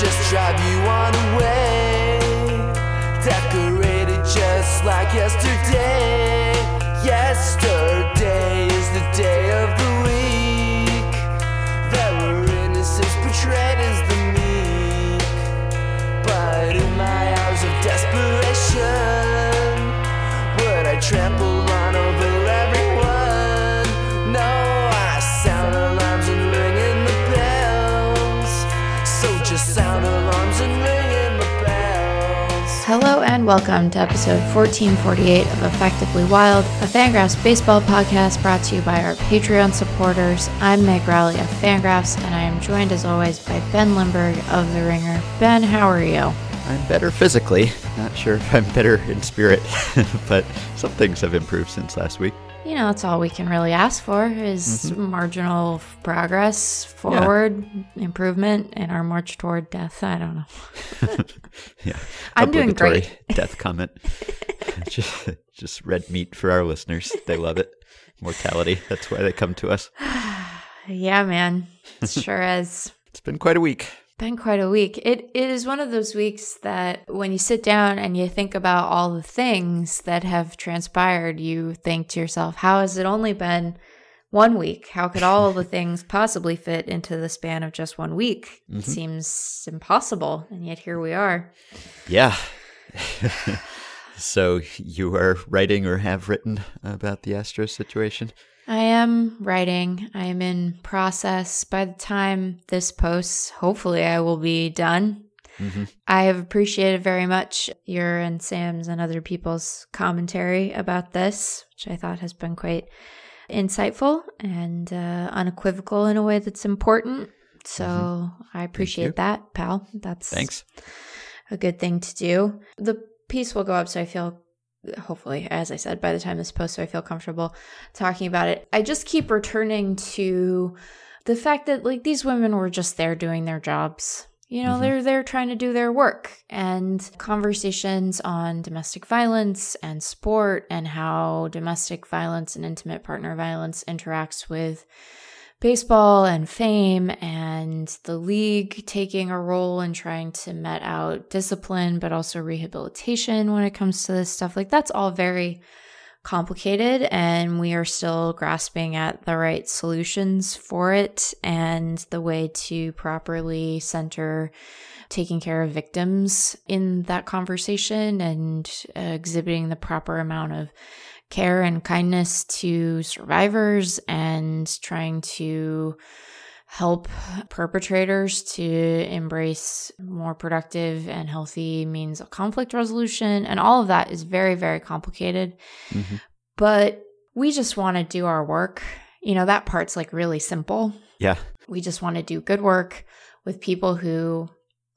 just drive you on away. Decorated just like yesterday. Welcome to episode 1448 of Effectively Wild, a Fangraphs baseball podcast brought to you by our Patreon supporters. I'm Meg Rowley of Fangraphs, and I am joined as always by Ben Lindbergh of The Ringer. Ben, how are you? I'm better physically. Not sure if I'm better in spirit, but some things have improved since last week. You know, that's all we can really ask for is mm-hmm. marginal progress, forward, improvement in our march toward death. I don't know. Yeah. I'm doing great. death comment. just, just red meat for our listeners. They love it. Mortality. That's why they come to us. Yeah, man. It sure is. It's been quite a week. Been quite a week. It, it is one of those weeks that when you sit down and you think about all the things that have transpired, you think to yourself, how has it only been one week? How could all the things possibly fit into the span of just one week? It mm-hmm. seems impossible. And yet here we are. Yeah. so you are writing or have written about the Astros situation? I am writing. I am in process. By the time this posts, hopefully I will be done. I have appreciated very much your and Sam's and other people's commentary about this, which I thought has been quite insightful and uh, unequivocal in a way that's important. So I appreciate that, pal. That's Thanks. a good thing to do. The piece will go up, so I feel, hopefully, as I said, by the time this post, so I feel comfortable talking about it. I just keep returning to the fact that like these women were just there doing their jobs. You know, mm-hmm. they're they're trying to do their work and conversations on domestic violence and sport and how domestic violence and intimate partner violence interacts with baseball and fame and the league taking a role in trying to met out discipline but also rehabilitation when it comes to this stuff. Like that's all very complicated and we are still grasping at the right solutions for it and the way to properly center taking care of victims in that conversation and uh, exhibiting the proper amount of care and kindness to survivors and trying to help perpetrators to embrace more productive and healthy means of conflict resolution. And all of that is very, very complicated. Mm-hmm. But we just want to do our work. You know, that part's like really simple. Yeah. We just want to do good work with people who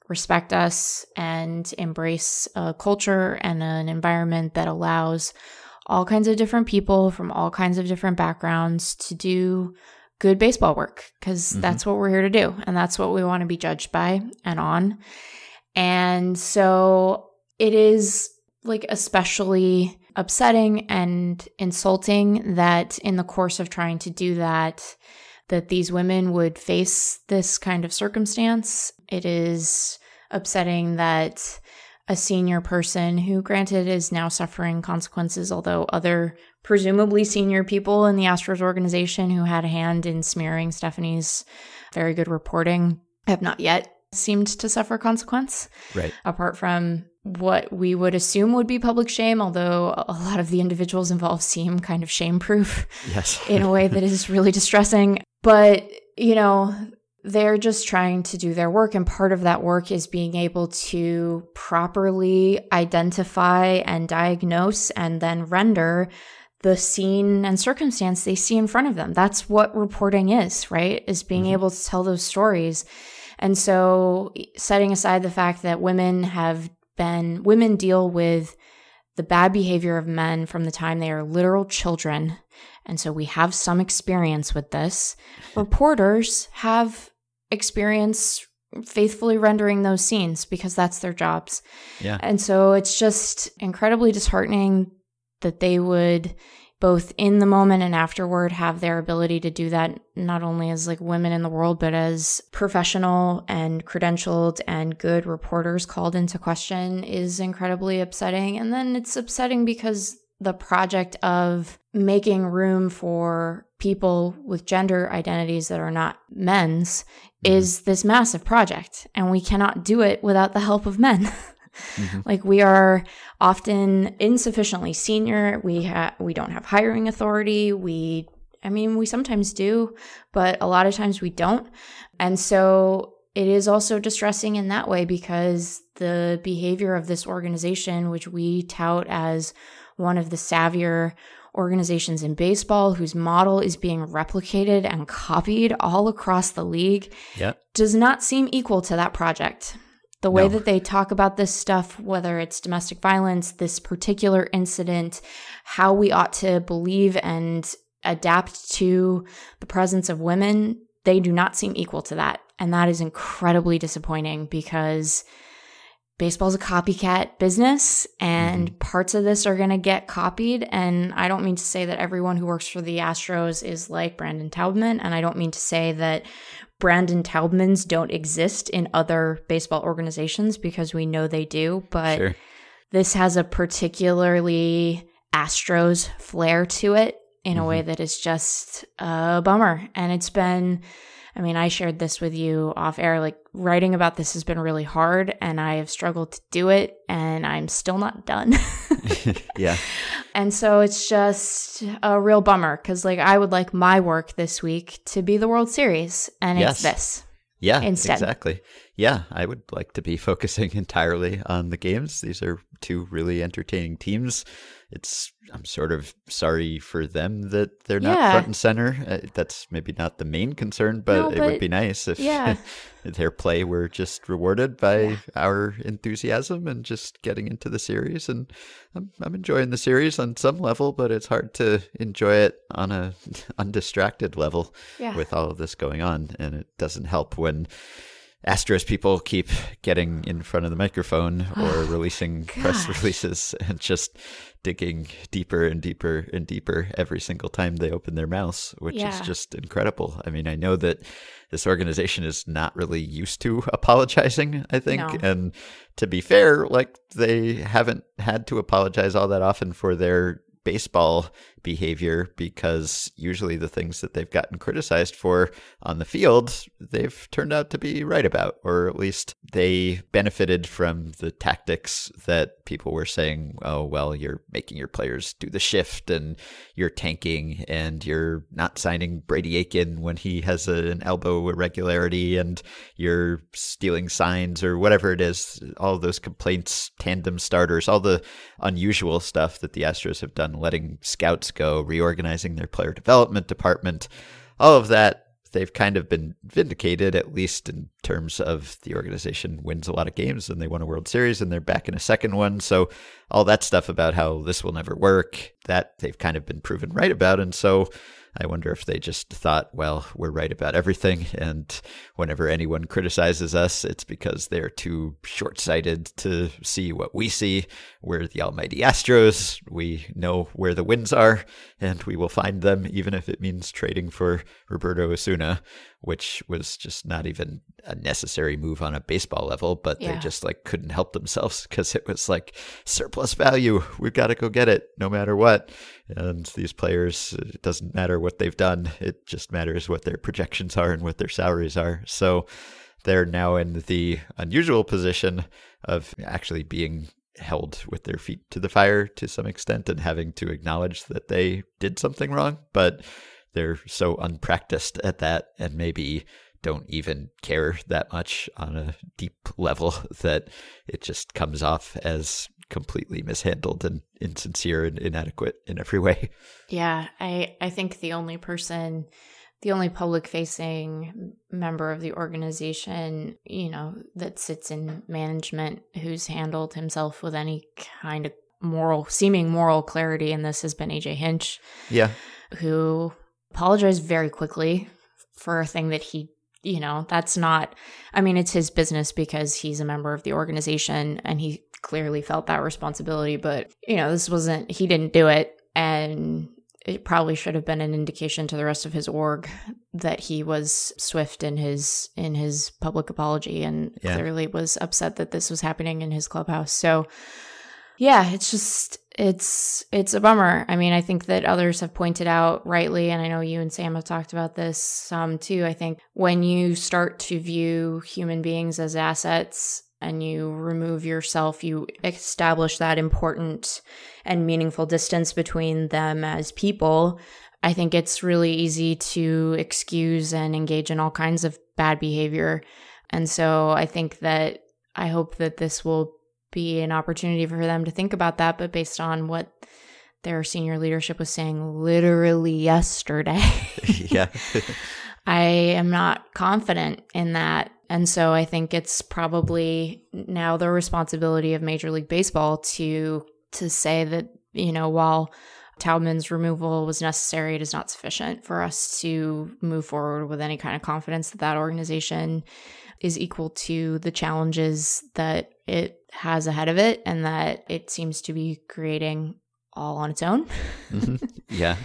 respect us and embrace a culture and an environment that allows all kinds of different people from all kinds of different backgrounds to do good baseball work because mm-hmm. that's what we're here to do and that's what we want to be judged by and on. And so it is like especially upsetting and insulting that in the course of trying to do that that these women would face this kind of circumstance. It is upsetting that a senior person who granted is now suffering consequences although other presumably senior people in the Astros organization who had a hand in smearing Stephanie's very good reporting have not yet seemed to suffer consequence Right. apart from what we would assume would be public shame, although a lot of the individuals involved seem kind of shame proof Yes. in a way that is really distressing. But, you know, they're just trying to do their work. And part of that work is being able to properly identify and diagnose and then render the scene and circumstance they see in front of them. That's what reporting is, right? Is being mm-hmm. able to tell those stories. And so, setting aside the fact that women have been, women deal with the bad behavior of men from the time they are literal children. And so we have some experience with this. Reporters have experience faithfully rendering those scenes because that's their jobs. Yeah. And so it's just incredibly disheartening that they would both in the moment and afterward have their ability to do that not only as like women in the world but as professional and credentialed and good reporters called into question is incredibly upsetting and then it's upsetting because the project of making room for people with gender identities that are not men's Mm-hmm. is this massive project and we cannot do it without the help of men Mhm. like we are often insufficiently senior we ha- we don't have hiring authority we i mean we sometimes do but a lot of times we don't and so it is also distressing in that way because the behavior of this organization which we tout as one of the savvier organizations in baseball whose model is being replicated and copied all across the league Yep. does not seem equal to that project. The way No. that they talk about this stuff, whether it's domestic violence, this particular incident, how we ought to believe and adapt to the presence of women, they do not seem equal to that. And that is incredibly disappointing because baseball's a copycat business and mm-hmm. parts of this are going to get copied. And I don't mean to say that everyone who works for the Astros is like Brandon Taubman. And I don't mean to say that Brandon Taubmans don't exist in other baseball organizations because we know they do. But Sure. this has a particularly Astros flair to it in a way mm-hmm. that is just a bummer. And it's been, I mean, I shared this with you off air. Like, writing about this has been really hard, and I have struggled to do it, and I'm still not done. yeah. and so it's just a real bummer because, like, I would like my work this week to be the World Series, and Yes. it's this. Yeah, instead. exactly. Yeah, I would like to be focusing entirely on the games. These are two really entertaining teams. It's I'm sort of sorry for them that they're not Yeah. front and center. Uh, that's maybe not the main concern, but, No, it would be nice if yeah. their play were just rewarded by Yeah. our enthusiasm and just getting into the series. And I'm I'm enjoying the series on some level, but it's hard to enjoy it on a undistracted level with all of this going on. And it doesn't help when Astros people keep getting in front of the microphone or ah, releasing press releases and just digging deeper and deeper and deeper every single time they open their mouths, which is just incredible. I mean, I know that this organization is not really used to apologizing, I think. No. And to be fair, like they haven't had to apologize all that often for their baseball behavior because usually the things that they've gotten criticized for on the field, they've turned out to be right about, or at least they benefited from the tactics that people were saying, oh, well, you're making your players do the shift and you're tanking and you're not signing Brady Aiken when he has a, an elbow irregularity and you're stealing signs or whatever it is, all those complaints, tandem starters, all the unusual stuff that the Astros have done, letting scouts go, reorganizing their player development department, all of that. They've kind of been vindicated, at least in terms of the organization wins a lot of games and they won a World Series and they're back in a second one. So, all that stuff about how this will never work, that they've kind of been proven right about. And so, I wonder if they just thought, well, we're right about everything. And whenever anyone criticizes us, it's because they're too short sighted to see what we see. We're the almighty Astros. We know where the wins are, and we will find them, even if it means trading for Roberto Osuna, which was just not even a necessary move on a baseball level, but Yeah. they just like couldn't help themselves because it was like surplus value. We've got to go get it no matter what. And these players, it doesn't matter what they've done. It just matters what their projections are and what their salaries are. So they're now in the unusual position of actually being held with their feet to the fire to some extent and having to acknowledge that they did something wrong. But they're so unpracticed at that and maybe don't even care that much on a deep level that it just comes off as completely mishandled and insincere and inadequate in every way. Yeah, I I think the only person the only public facing member of the organization, you know, that sits in management who's handled himself with any kind of moral seeming moral clarity in this has been AJ Hinch, Yeah. who apologized very quickly for a thing that he you know, that's not I mean, it's his business because he's a member of the organization and he clearly felt that responsibility, but you know, this wasn't he didn't do it and it probably should have been an indication to the rest of his org that he was swift in his in his public apology and Yeah. clearly was upset that this was happening in his clubhouse. So yeah, it's just it's it's a bummer. I mean, I think that others have pointed out rightly, and I know you and Sam have talked about this some too. I think when you start to view human beings as assets and you remove yourself, you establish that important and meaningful distance between them as people. I think it's really easy to excuse and engage in all kinds of bad behavior. And so I think that I hope that this will be an opportunity for them to think about that, but based on what their senior leadership was saying literally yesterday, yeah. I am not confident in that. And so I think it's probably now the responsibility of Major League Baseball to to say that, you know, while Taubman's removal was necessary, it is not sufficient for us to move forward with any kind of confidence that that organization is equal to the challenges that it has ahead of it and that it seems to be creating all on its own. Mhm. Yeah.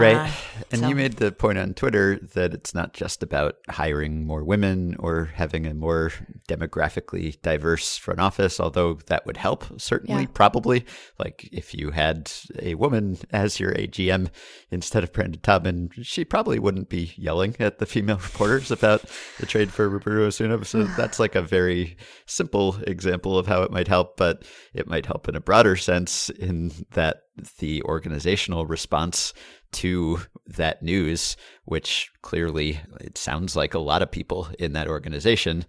Right. Uh, and so- you made the point on Twitter that it's not just about hiring more women or having a more demographically diverse front office, although that would help, certainly, Yeah. probably. Like if you had a woman as your AGM instead of Brandon Taubman, she probably wouldn't be yelling at the female reporters about the trade for Roberto Osuna. So that's like a very simple example of how it might help, but it might help in a broader sense in that the organizational response to that news, which clearly it sounds like a lot of people in that organization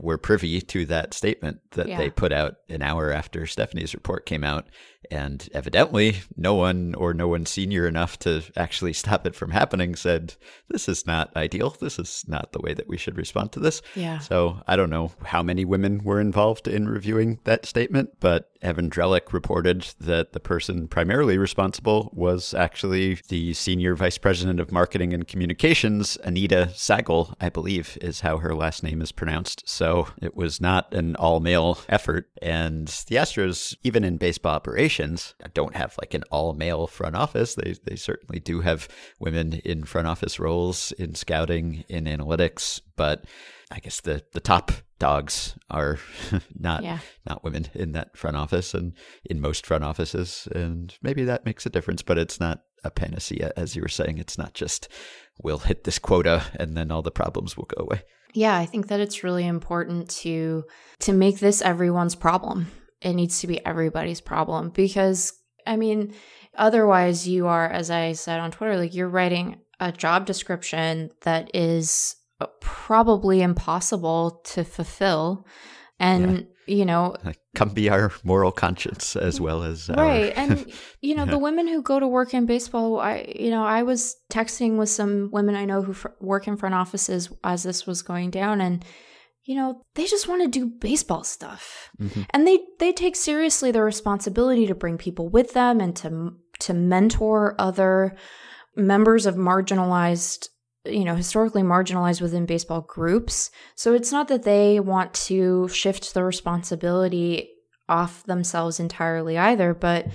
were privy to that statement that Yeah. they put out an hour after Stephanie's report came out. And evidently, no one or no one senior enough to actually stop it from happening said, This is not ideal. This is not the way that we should respond to this. Yeah. So I don't know how many women were involved in reviewing that statement, but Evan Drellich reported that the person primarily responsible was actually the senior vice president of marketing and communications, Anita Sehgal, I believe is how her last name is pronounced. So it was not an all male effort. And the Astros, even in baseball operations, don't have like an all male front office. They, they certainly do have women in front office roles, in scouting, in analytics, but I guess the, the top dogs are not Yeah. not women in that front office and in most front offices and maybe that makes a difference but it's not a panacea as you were saying it's not just we'll hit this quota and then all the problems will go away Yeah, I think that it's really important to to make this everyone's problem. It needs to be everybody's problem because I mean, otherwise you are as I said on Twitter like you're writing a job description that is probably impossible to fulfill. And you know come be our moral conscience as well as our- right. And you know Yeah. the women who go to work in baseball i you know i was texting with some women i know who fr- work in front offices as this was going down. And you know they just want to do baseball stuff Mhm. and they they take seriously their responsibility to bring people with them and to to mentor other members of marginalized you know historically marginalized within baseball groups so it's not that they want to shift the responsibility off themselves entirely either but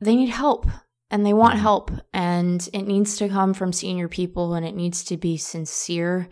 they need help and they want Mhm. help and it needs to come from senior people and it needs to be sincere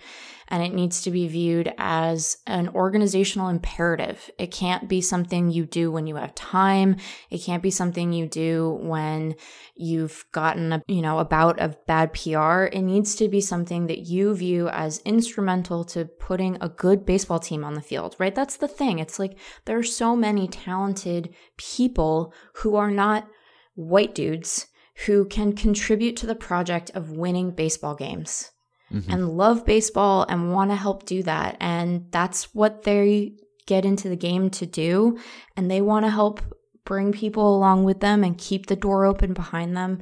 and it needs to be viewed as an organizational imperative. It can't be something you do when you have time. It can't be something you do when you've gotten a, you know, a bout of bad PR. It needs to be something that you view as instrumental to putting a good baseball team on the field, right? That's the thing. It's like there are so many talented people who are not white dudes who can contribute to the project of winning baseball games Mhm. and love baseball and want to help do that. And that's what they get into the game to do. And they want to help bring people along with them and keep the door open behind them,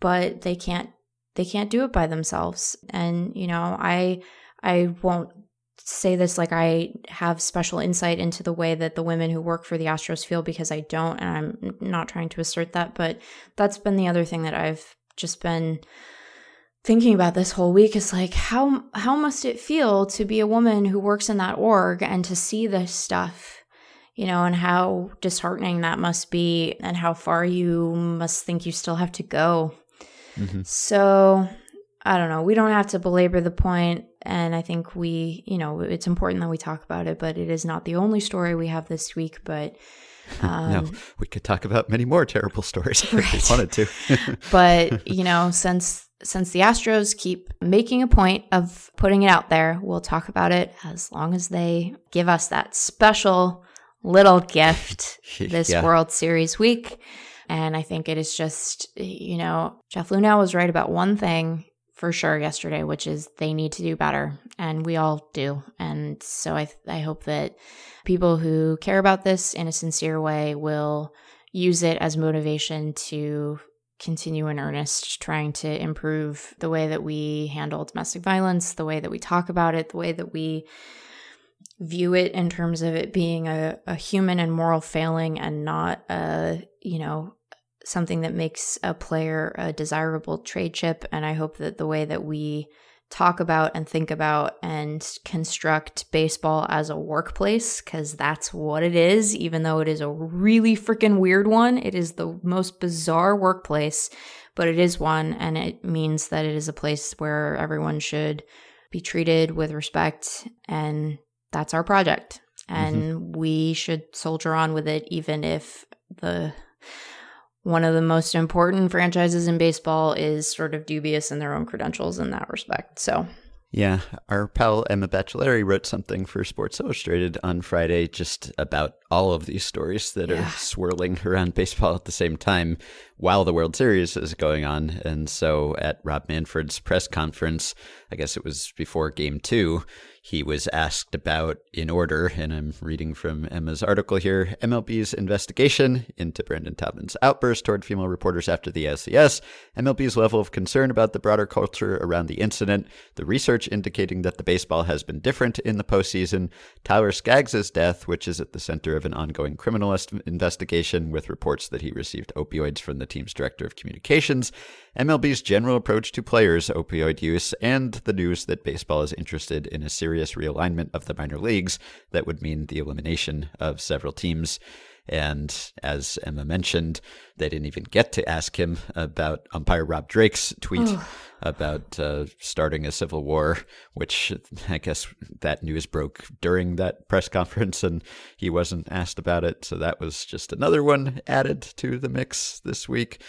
but they can't they can't do it by themselves. And you know, I I won't say this like I have special insight into the way that the women who work for the Astros feel because I don't and I'm not trying to assert that, but that's been the other thing that I've just been thinking about this whole week is like how how must it feel to be a woman who works in that org and to see this stuff you know and how disheartening that must be and how far you must think you still have to go So I don't know. We don't have to belabor the point, and I think we, you know, it's important that we talk about it. But it is not the only story we have this week. But um, no, we could talk about many more terrible stories if we wanted to. but you know since since the astros keep making a point of putting it out there we'll talk about it as long as they give us that special little gift this Yeah. world series week. And i think it is just you know jeff Luhnow was right about one thing for sure yesterday which is they need to do better. And we all do. And so i i hope that people who care about this in a sincere way will use it as motivation to continue in earnest trying to improve the way that we handle domestic violence, the way that we talk about it, the way that we view it in terms of it being a, a human and moral failing and not a, you know, something that makes a player a desirable trade chip. And I hope that the way that we talk about and think about and construct baseball as a workplace because that's what it is even though it is a really freaking weird one. It is the most bizarre workplace but it is one and it means that it is a place where everyone should be treated with respect and that's our project. Mm-hmm. And we should soldier on with it even if the one of the most important franchises in baseball is sort of dubious in their own credentials in that respect. So, Yeah, our pal Emma Baccellieri wrote something for Sports Illustrated on Friday just about all of these stories that Yeah. are swirling around baseball at the same time while the World Series is going on. And so at Rob Manfred's press conference, I guess it was before game two, he was asked about, in order, and I'm reading from Emma's article here MLB's investigation into Brandon Taubman's outburst toward female reporters after the LCS, MLB's level of concern about the broader culture around the incident, the research indicating that the baseball has been different in the postseason, Tyler Skaggs' death, which is at the center of an ongoing criminalist investigation with reports that he received opioids from the team's director of communications, MLB's general approach to players' opioid use, and the news that baseball is interested in a serious realignment of the minor leagues that would mean the elimination of several teams. And as Emma mentioned, they didn't even get to ask him about umpire Rob Drake's tweet about uh, starting a civil war, which I guess that news broke during that press conference and he wasn't asked about it. So that was just another one added to the mix this week.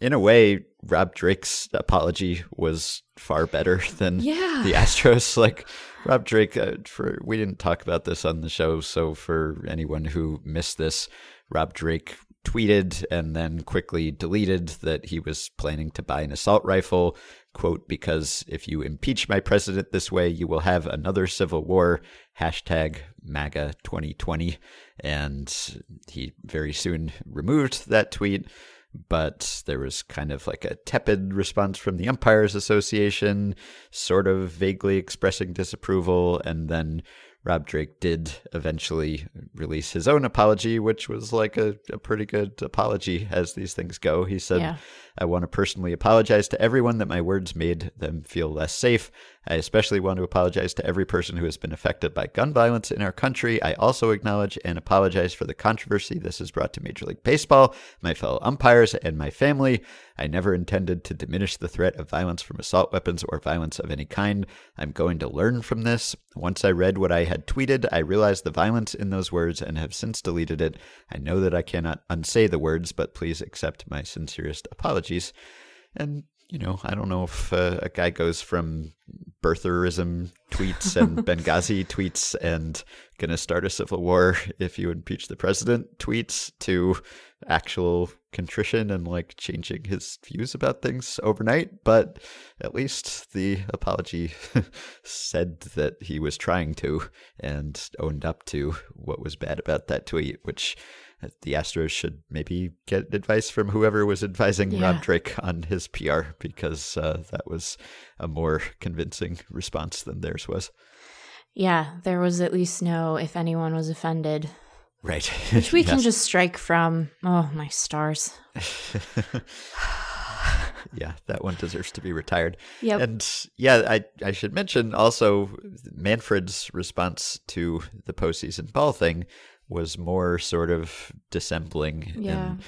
In a way, Rob Drake's apology was far better than Yeah. the Astros. Like Rob Drake, uh, for we didn't talk about this on the show, so for anyone who missed this, Rob Drake tweeted and then quickly deleted that he was planning to buy an assault rifle. Quote, because if you impeach my president this way, you will have another civil war. Hashtag MAGA 2020. And he very soon removed that tweet but there was kind of like a tepid response from the Umpires Association, sort of vaguely expressing disapproval. And then Rob Drake did eventually release his own apology, which was like a, a pretty good apology as these things go. He said, Yeah. I want to personally apologize to everyone that my words made them feel less safe. I especially want to apologize to every person who has been affected by gun violence in our country. I also acknowledge and apologize for the controversy this has brought to Major League Baseball, my fellow umpires, and my family. I never intended to diminish the threat of violence from assault weapons or violence of any kind. I'm going to learn from this. Once I read what I had tweeted, I realized the violence in those words and have since deleted it. I know that I cannot unsay the words, but please accept my sincerest apologies. And, you know, I don't know if uh, a guy goes from birtherism tweets and Benghazi tweets and gonna start a civil war if you impeach the president tweets to actual contrition and like changing his views about things overnight. But at least the apology said that he was trying to and owned up to what was bad about that tweet, which the Astros should maybe get advice from whoever was advising Yeah. Rob Drake on his PR because uh, that was a more convincing response than theirs was. Yeah, there was at least no if anyone was offended, Right. which we can just strike from. Oh, my stars. yeah, that one deserves to be retired. Yep. And yeah, I I should mention also Manfred's response to the postseason ball thing was more sort of dissembling Yeah. and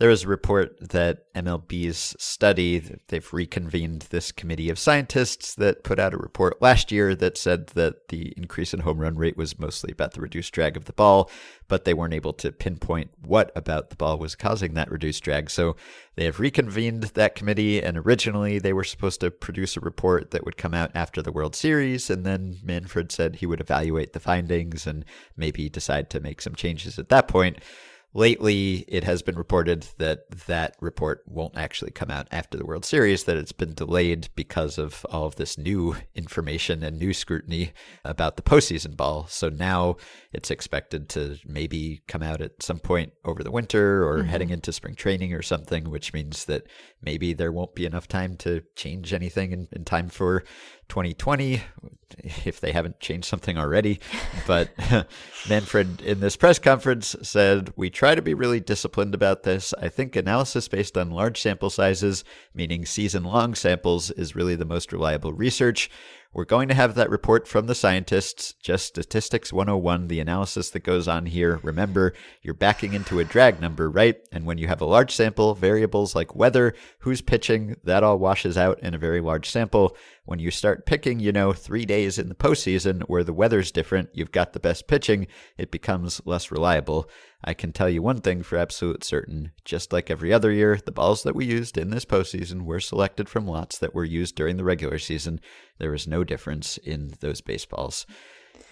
there was a report that MLB's study, they've reconvened this committee of scientists that put out a report last year that said that the increase in home run rate was mostly about the reduced drag of the ball, but they weren't able to pinpoint what about the ball was causing that reduced drag. So they have reconvened that committee, and originally they were supposed to produce a report that would come out after the World Series, and then Manfred said he would evaluate the findings and maybe decide to make some changes at that point lately it has been reported that that report won't actually come out after the World Series, that it's been delayed because of all of this new information and new scrutiny about the postseason ball. So now it's expected to maybe come out at some point over the winter or mm-hmm. heading into spring training or something, which means that maybe there won't be enough time to change anything in, in time for 2020 if they haven't changed something already. But Manfred in this press conference said, We try to be really disciplined about this. I think analysis based on large sample sizes, meaning season long samples, is really the most reliable research. We're going to have that report from the scientists, just statistics 101, the analysis that goes on here. Remember, you're backing into a drag number, right? And when you have a large sample, variables like weather, who's pitching, that all washes out in a very large sample. When you start picking, you know, three days in the postseason where the weather's different, you've got the best pitching, it becomes less reliable. I can tell you one thing for absolute certain. Just like every other year, the balls that we used in this postseason were selected from lots that were used during the regular season. There was no difference in those baseballs.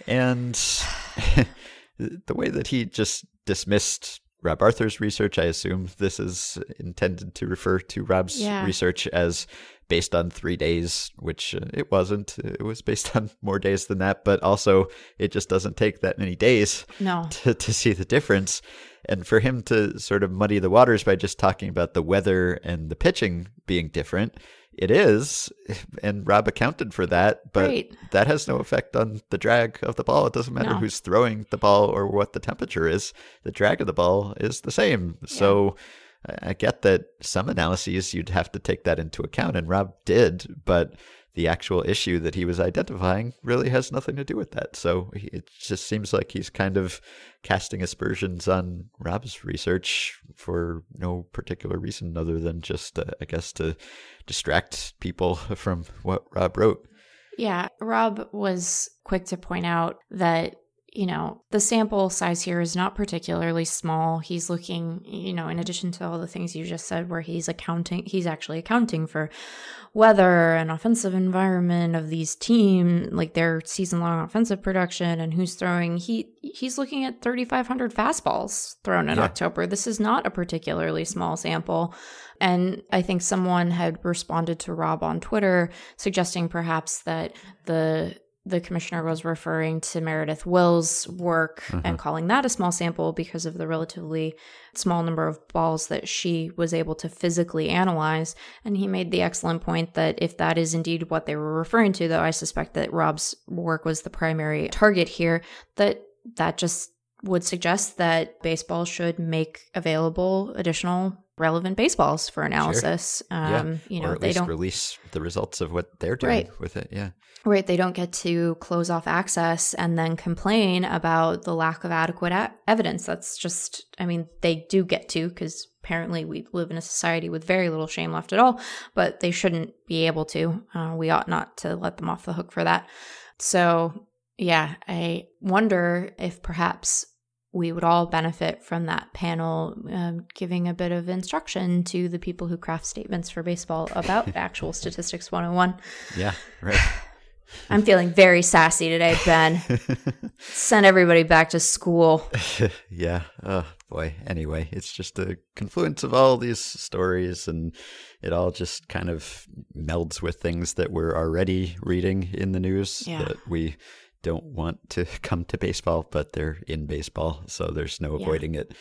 And the way that he just dismissed Rob Arthur's research, I assume this is intended to refer to Rob's yeah. research as based on three days, which uh, it wasn't. It was based on more days than that, but also it just doesn't take that many days no. to, to see the difference. And for him to sort of muddy the waters by just talking about the weather and the pitching being different, it is. And Rob accounted for that, but right. that has no effect on the drag of the ball. It doesn't matter no. who's throwing the ball or what the temperature is. The drag of the ball is the same. Yeah. So I get that some analyses you'd have to take that into account, and Rob did, but the actual issue that he was identifying really has nothing to do with that. So it just seems like he's kind of casting aspersions on Rob's research for no particular reason other than just, uh, I guess, to distract people from what Rob wrote. Yeah, Rob was quick to point out that you know, the sample size here is not particularly small. He's looking, you know, in addition to all the things you just said, where he's accounting, he's actually accounting for weather and offensive environment of these team, like their season long offensive production and who's throwing. He he's looking at 3,500 fastballs thrown in yeah. October. This is not a particularly small sample. And I think someone had responded to Rob on Twitter suggesting perhaps that the the commissioner was referring to Meredith Wills' work mm-hmm. and calling that a small sample because of the relatively small number of balls that she was able to physically analyze. And he made the excellent point that if that is indeed what they were referring to, though I suspect that Rob's work was the primary target here, that that just would suggest that baseball should make available additional relevant baseballs for analysis. Sure. Um, yeah. You know, they don't release the results of what they're doing right. with it. Yeah. Right. They don't get to close off access and then complain about the lack of adequate a- evidence. That's just, I mean, they do get to because apparently we live in a society with very little shame left at all, but they shouldn't be able to. Uh, we ought not to let them off the hook for that. So, yeah, I wonder if perhaps we would all benefit from that panel um, giving a bit of instruction to the people who craft statements for baseball about actual statistics 101. Yeah, right. I'm feeling very sassy today, Ben. Send everybody back to school. yeah. Oh, boy. Anyway, it's just a confluence of all these stories, and it all just kind of melds with things that we're already reading in the news yeah. that we don't want to come to baseball, but they're in baseball, so there's no avoiding yeah. it.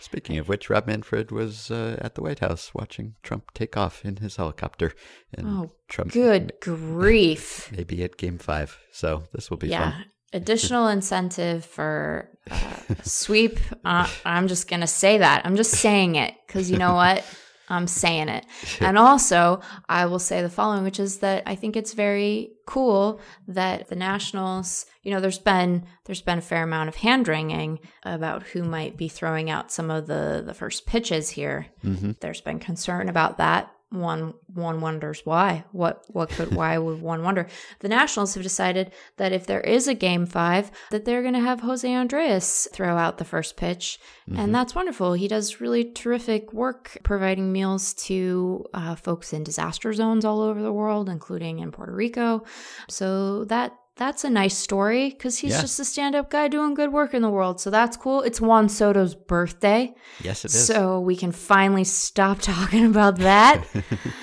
Speaking of which, Rob Manfred was uh, at the White House watching Trump take off in his helicopter. And oh, Trump, good grief! Maybe at Game Five, so this will be yeah. fun. Additional incentive for uh, sweep. Uh, I'm just gonna say that. I'm just saying it because you know what? I'm saying it. and also, I will say the following, which is that I think it's very cool that the Nationals, you know, there's been there's been a fair amount of hand wringing about who might be throwing out some of the the first pitches here. Mm-hmm. There's been concern about that. One one wonders why. What what could why would one wonder? The Nationals have decided that if there is a game five, that they're going to have Jose Andres throw out the first pitch, and that's wonderful. He does really terrific work providing meals to uh, folks in disaster zones all over the world, including in Puerto Rico. So that that's a nice story because he's Yeah. just a stand-up guy doing good work in the world. So that's cool. It's Juan Soto's birthday. Yes, it is. So we can finally stop talking about that.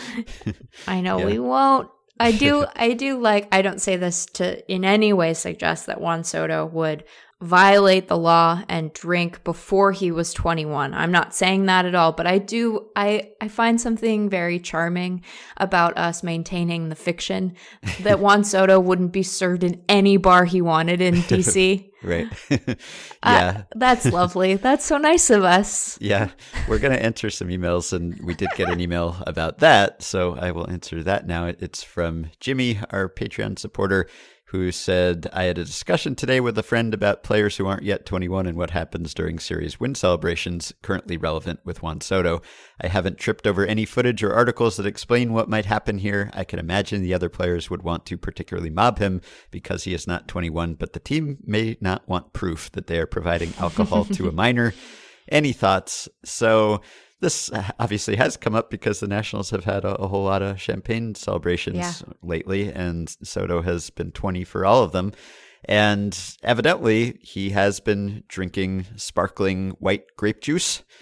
I know we won't. I do I do like I don't say this to in any way suggest that Juan Soto would violate the law and drink before he was 21. I'm not saying that at all, but I do I I find something very charming about us maintaining the fiction that Juan Soto wouldn't be served in any bar he wanted in DC. right. Uh, yeah. That's lovely. That's so nice of us. Yeah, we're going to enter some emails, and we did get an email about that. So I will answer that now. It's from Jimmy, our Patreon supporter, who said, I had a discussion today with a friend about players who aren't yet 21 and what happens during series win celebrations, currently relevant with Juan Soto. I haven't tripped over any footage or articles that explain what might happen here. I can imagine the other players would want to particularly mob him because he is not 21, but the team may not want proof that they are providing alcohol to a minor. Any thoughts? So this uh, obviously has come up because the Nationals have had a, a whole lot of champagne celebrations Yeah. lately, and Soto has been 20 for all of them. And evidently, he has been drinking sparkling white grape juice.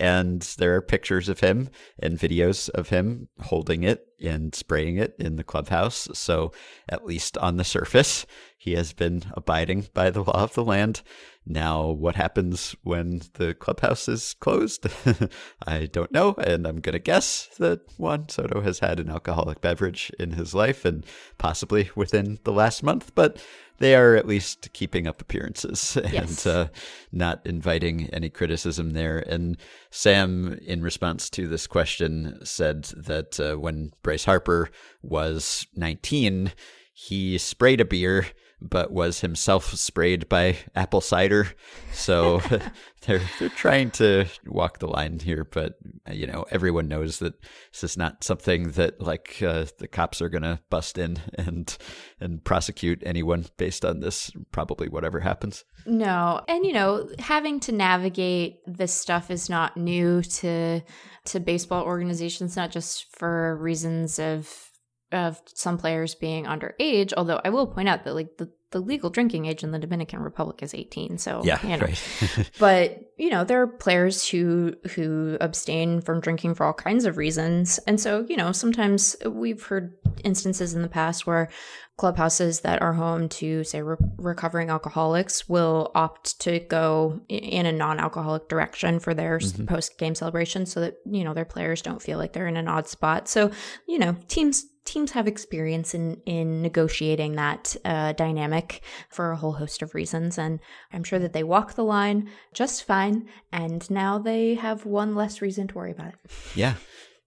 and there are pictures of him and videos of him holding it and spraying it in the clubhouse. So, at least on the surface, he has been abiding by the law of the land. Now, what happens when the clubhouse is closed? I don't know, and I'm going to guess that Juan Soto has had an alcoholic beverage in his life and possibly within the last month, but they are at least keeping up appearances Yes. and uh, not inviting any criticism there. And Sam, in response to this question, said that uh, when Bryce Harper was 19, he sprayed a beer but was himself sprayed by apple cider. So they're they're trying to walk the line here, but you know everyone knows that this is not something that like uh, the cops are gonna bust in and and prosecute anyone based on this. Probably whatever happens. No. And you know, having to navigate this stuff is not new to to baseball organizations, not just for reasons of of some players being underage, although I will point out that like the, the legal drinking age in the Dominican Republic is 18. So you know, right. but you know there are players who who abstain from drinking for all kinds of reasons and so you know sometimes we've heard instances in the past where clubhouses that are home to say re- recovering alcoholics will opt to go in a non-alcoholic direction for their mm-hmm. post-game celebration so that you know their players don't feel like they're in an odd spot so you know teams teams have experience in in negotiating that uh, dynamic for a whole host of reasons and i'm sure that they walk the line just fine and now they have one less reason to worry about it Yeah.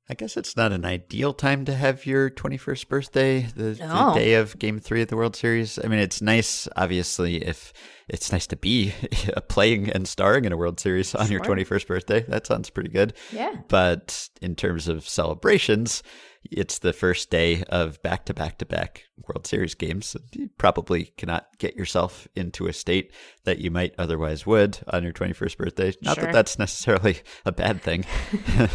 I guess it's not an ideal time to have your 21st birthday, the, the day of game three of the World Series. I mean, it's nice, obviously, if it's nice to be playing and starring in a World Series on your 21st birthday. That sounds pretty good. yeah But in terms of celebrations, it's the first day of back to back to back World Series games. You probably cannot get yourself into a state that you might otherwise would on your 21st birthday. Not Sure. that that's necessarily a bad thing.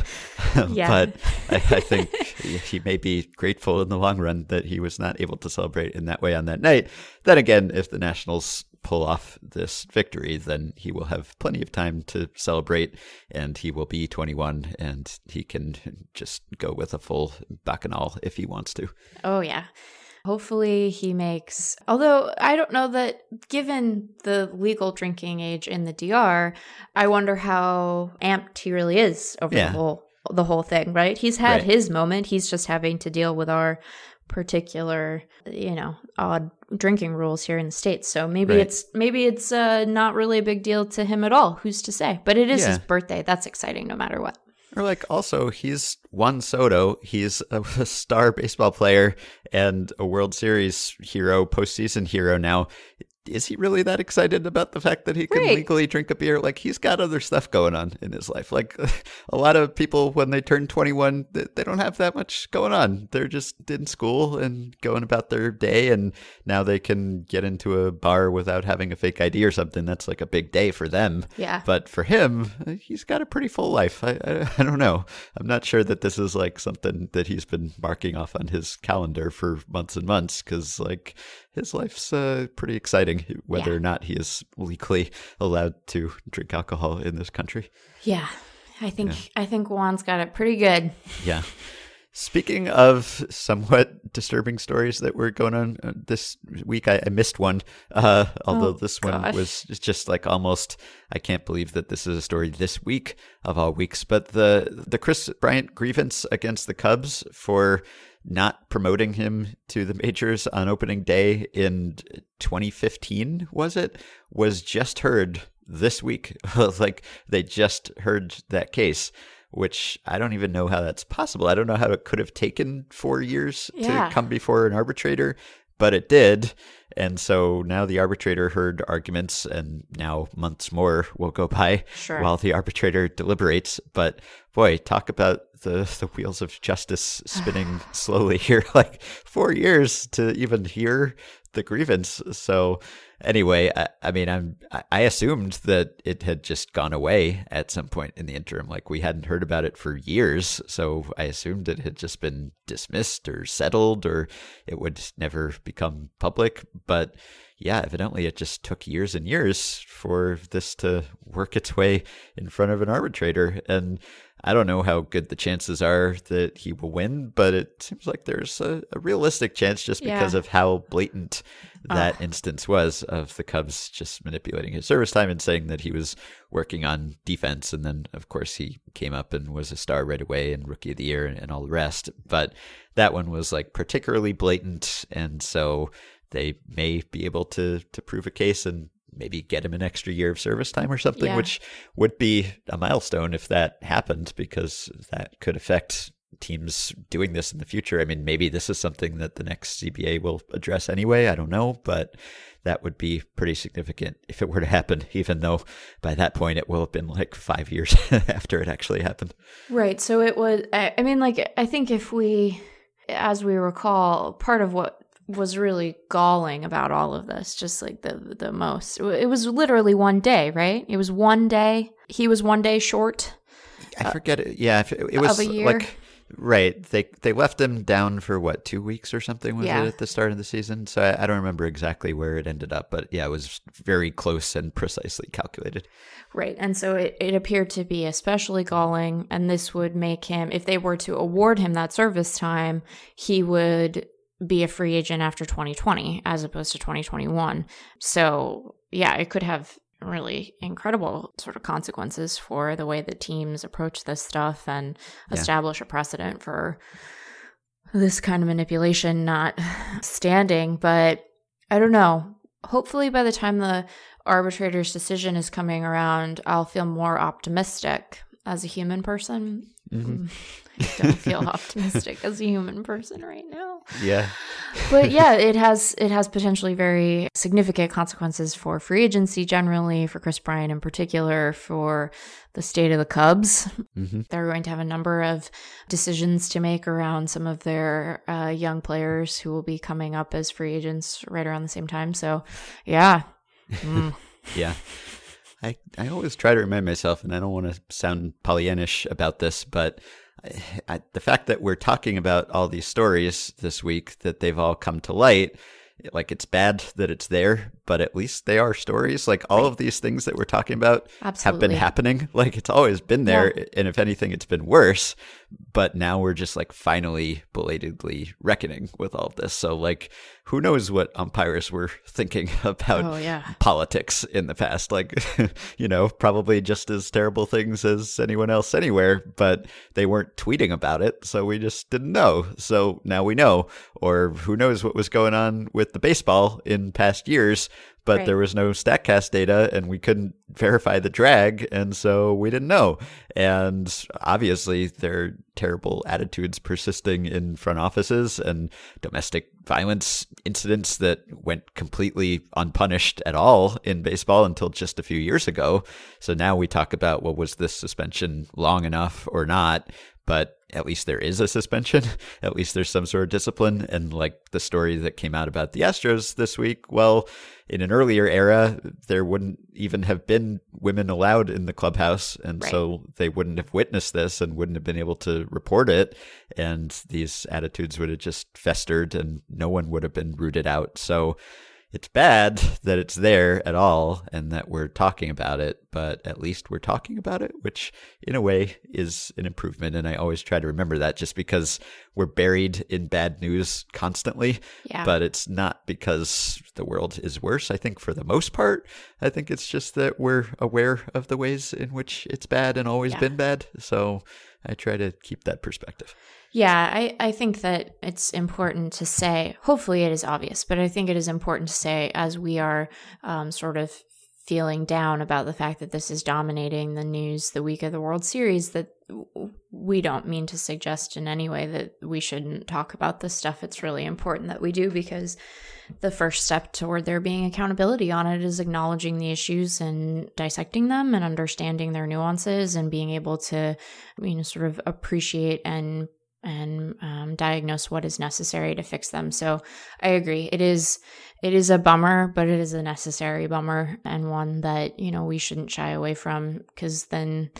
But I, I think he may be grateful in the long run that he was not able to celebrate in that way on that night. Then again, if the Nationals pull off this victory, then he will have plenty of time to celebrate and he will be 21 and he can just go with a full bacchanal if he wants to. Oh, yeah. Hopefully he makes. Although I don't know that, given the legal drinking age in the DR, I wonder how amped he really is over Yeah. the whole the whole thing. Right? He's had Right. his moment. He's just having to deal with our particular, you know, odd drinking rules here in the states. So maybe Right. it's maybe it's uh, not really a big deal to him at all. Who's to say? But it is his birthday. That's exciting, no matter what. Or like also he's Juan Soto. He's a, a star baseball player and a World Series hero, postseason hero now. Is he really that excited about the fact that he can Right. legally drink a beer? Like he's got other stuff going on in his life. Like a lot of people when they turn 21, they, don't have that much going on. They're just in school and going about their day and now they can get into a bar without having a fake ID or something. That's like a big day for them. Yeah. But for him, he's got a pretty full life. I, I, I don't know. I'm not sure that this is like something that he's been marking off on his calendar for months and months because like his life's uh, pretty exciting, whether Yeah. or not he is legally allowed to drink alcohol in this country. Yeah. I think I think Juan's got it pretty good. Yeah. Speaking of somewhat disturbing stories that were going on uh, this week, I, I missed one. Uh, although Oh, this one gosh. was just like almost, I can't believe that this is a story this week of all weeks. But the the Kris Bryant grievance against the Cubs for not promoting him to the majors on opening day in 2015 was it was just heard this week like they just heard that case which I don't even know how that's possible. I don't know how it could have taken 4 years Yeah. to come before an arbitrator, but it did. And so now the arbitrator heard arguments and now months more will go by Sure. while the arbitrator deliberates, but boy, talk about the the wheels of justice spinning slowly here like 4 years to even hear the grievance. So anyway, I, I mean, I'm I- assumed that it had just gone away at some point in the interim. Like we hadn't heard about it for years, so I assumed it had just been dismissed or settled, or it would never become public. But yeah, evidently it just took years and years for this to work its way in front of an arbitrator, and. I don't know how good the chances are that he will win, but it seems like there's a, a realistic chance just because Yeah. of how blatant that instance was of the Cubs just manipulating his service time and saying that he was working on defense. And then, of course, he came up and was a star right away and rookie of the year and, and all the rest. But that one was like particularly blatant. And so they may be able to, to prove a case and maybe get him an extra year of service time or something, Yeah. which would be a milestone if that happened because that could affect teams doing this in the future. I mean, maybe this is something that the next CBA will address anyway. I don't know, but that would be pretty significant if it were to happen, even though by that point it will have been like five years after it actually happened. Right. So it was, I, I mean, like, I think if we, as we recall, part of what was really galling about all of this, just like the the most, it was literally one day, right? It was one day. He was one day short. I forget it. Yeah, it, was Uh, like right. They they left him down for what two weeks or something was Yeah. it at the start of the season? So I, I don't remember exactly where it ended up, but yeah, it was very close and precisely calculated. Right. And so it, it appeared to be especially galling. And this would make him, if they were to award him that service time, he would be a free agent after 2020 as opposed to 2021. So, yeah, it could have really incredible sort of consequences for the way that teams approach this stuff and Yeah. establish a precedent for this kind of manipulation not standing. But I don't know. Hopefully, by the time the arbitrator's decision is coming around, I'll feel more optimistic as a human person. Mhm. I don't feel optimistic as a human person right now. Yeah, But yeah, it has it has potentially very significant consequences for free agency generally, for Kris Bryant in particular, for the state of the Cubs. hmm They're going to have a number of decisions to make around some of their uh, young players who will be coming up as free agents right around the same time. So, yeah. Mm. yeah. I I always try to remind myself, and I don't want to sound Pollyannish about this, but I, the fact that we're talking about all these stories this week, that they've all come to light, like it's bad that it's there, but at least they are stories. Like all of these things that we're talking about have been happening. Like it's always been there, and if anything, it's been worse. But now we're just like finally belatedly reckoning with all of this. So like, who knows what umpires were thinking about Oh, yeah. politics in the past. Like, you know, probably just as terrible things as anyone else anywhere, but they weren't tweeting about it. So we just didn't know. So now we know. Or who knows what was going on with the baseball in past years, but Right. there was no StatCast data and we couldn't verify the drag. And so we didn't know. And obviously, there are terrible attitudes persisting in front offices and domestic violence incidents that went completely unpunished at all in baseball until just a few years ago. So now we talk about, well, was this suspension long enough or not? But at least there is a suspension. At least there's some sort of discipline. And like the story that came out about the Astros this week, well, in an earlier era, there wouldn't even have been women allowed in the clubhouse. And Right. so they wouldn't have witnessed this and wouldn't have been able to report it. And these attitudes would have just festered and no one would have been rooted out. So it's bad that it's there at all and that we're talking about it, but at least we're talking about it, which in a way is an improvement. And I always try to remember that just because we're buried in bad news constantly. Yeah. But it's not because the world is worse. I think for the most part, I think it's just that we're aware of the ways in which it's bad and always Yeah. been bad. So I try to keep that perspective. Yeah, I, I think that it's important to say, hopefully it is obvious, but I think it is important to say as we are um, sort of feeling down about the fact that this is dominating the news the week of the World Series, that we don't mean to suggest in any way that we shouldn't talk about this stuff. It's really important that we do because the first step toward there being accountability on it is acknowledging the issues and dissecting them and understanding their nuances and being able to, you know, sort of appreciate and and um, diagnose what is necessary to fix them. So I agree. It is it is a bummer, but it is a necessary bummer and one that you know we shouldn't shy away from because then.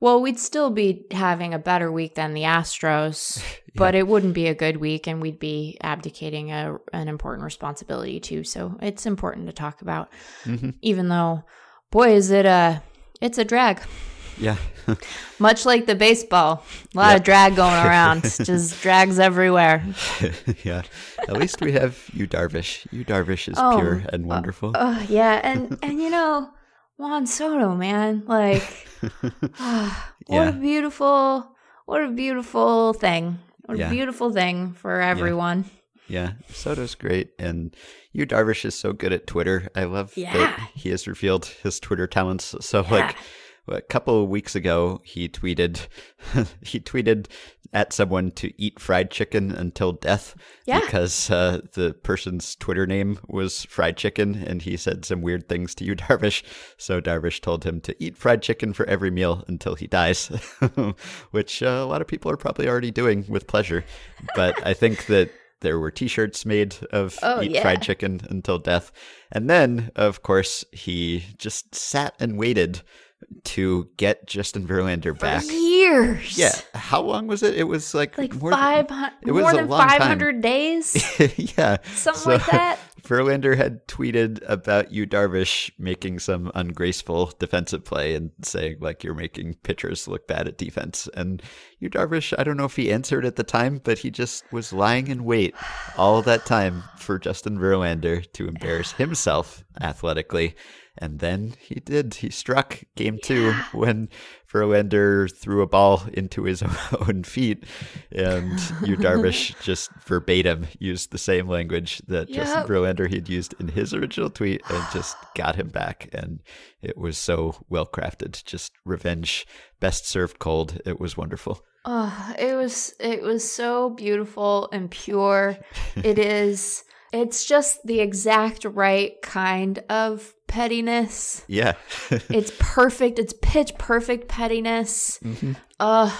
Well, we'd still be having a better week than the Astros, but it wouldn't be a good week, and we'd be abdicating a, an important responsibility too. So it's important to talk about, hmm even though, boy, is it a it's a drag. Yeah. Much like the baseball, a lot Yep. of drag going around. Just drags everywhere. yeah. At least we have Yu Darvish. Yu Darvish is Oh, pure and wonderful. Oh yeah, and and you know Juan Soto, man, like ah, what Yeah. a beautiful, what a beautiful thing. What Yeah. a beautiful thing for everyone. Yeah, Soto's great, and Yu Darvish is so good at Twitter. I love Yeah. that he has revealed his Twitter talents. So, like a couple of weeks ago, he tweeted, he tweeted at someone to eat fried chicken until death Yeah. because uh, the person's Twitter name was fried chicken, and he said some weird things to Yu, Darvish. So Darvish told him to eat fried chicken for every meal until he dies, which uh, a lot of people are probably already doing with pleasure. But I think that there were T-shirts made of Oh, "Eat yeah. fried chicken until death," and then, of course, he just sat and waited to get Justin Verlander back. years. Yeah, how long was it? It was like Like more than- five hundred, more than five hundred days, yeah, something So- like that. Verlander had tweeted about Yu Darvish, making some ungraceful defensive play and saying like you're making pitchers look bad at defense. And Yu Darvish, I don't know if he answered at the time, but he just was lying in wait all that time for Justin Verlander to embarrass himself athletically. And then he did. He struck game two when Verlander threw a ball into his own feet. And Yu, Darvish, just verbatim used the same language that Justin Yep. Verlander had used in his original tweet and just got him back. And it was so well crafted. Just revenge, best served cold. It was wonderful. Oh, it was it was so beautiful and pure. it is it's just the exact right kind of pettiness. Yeah. It's perfect. It's pitch perfect pettiness. Mhm. Uh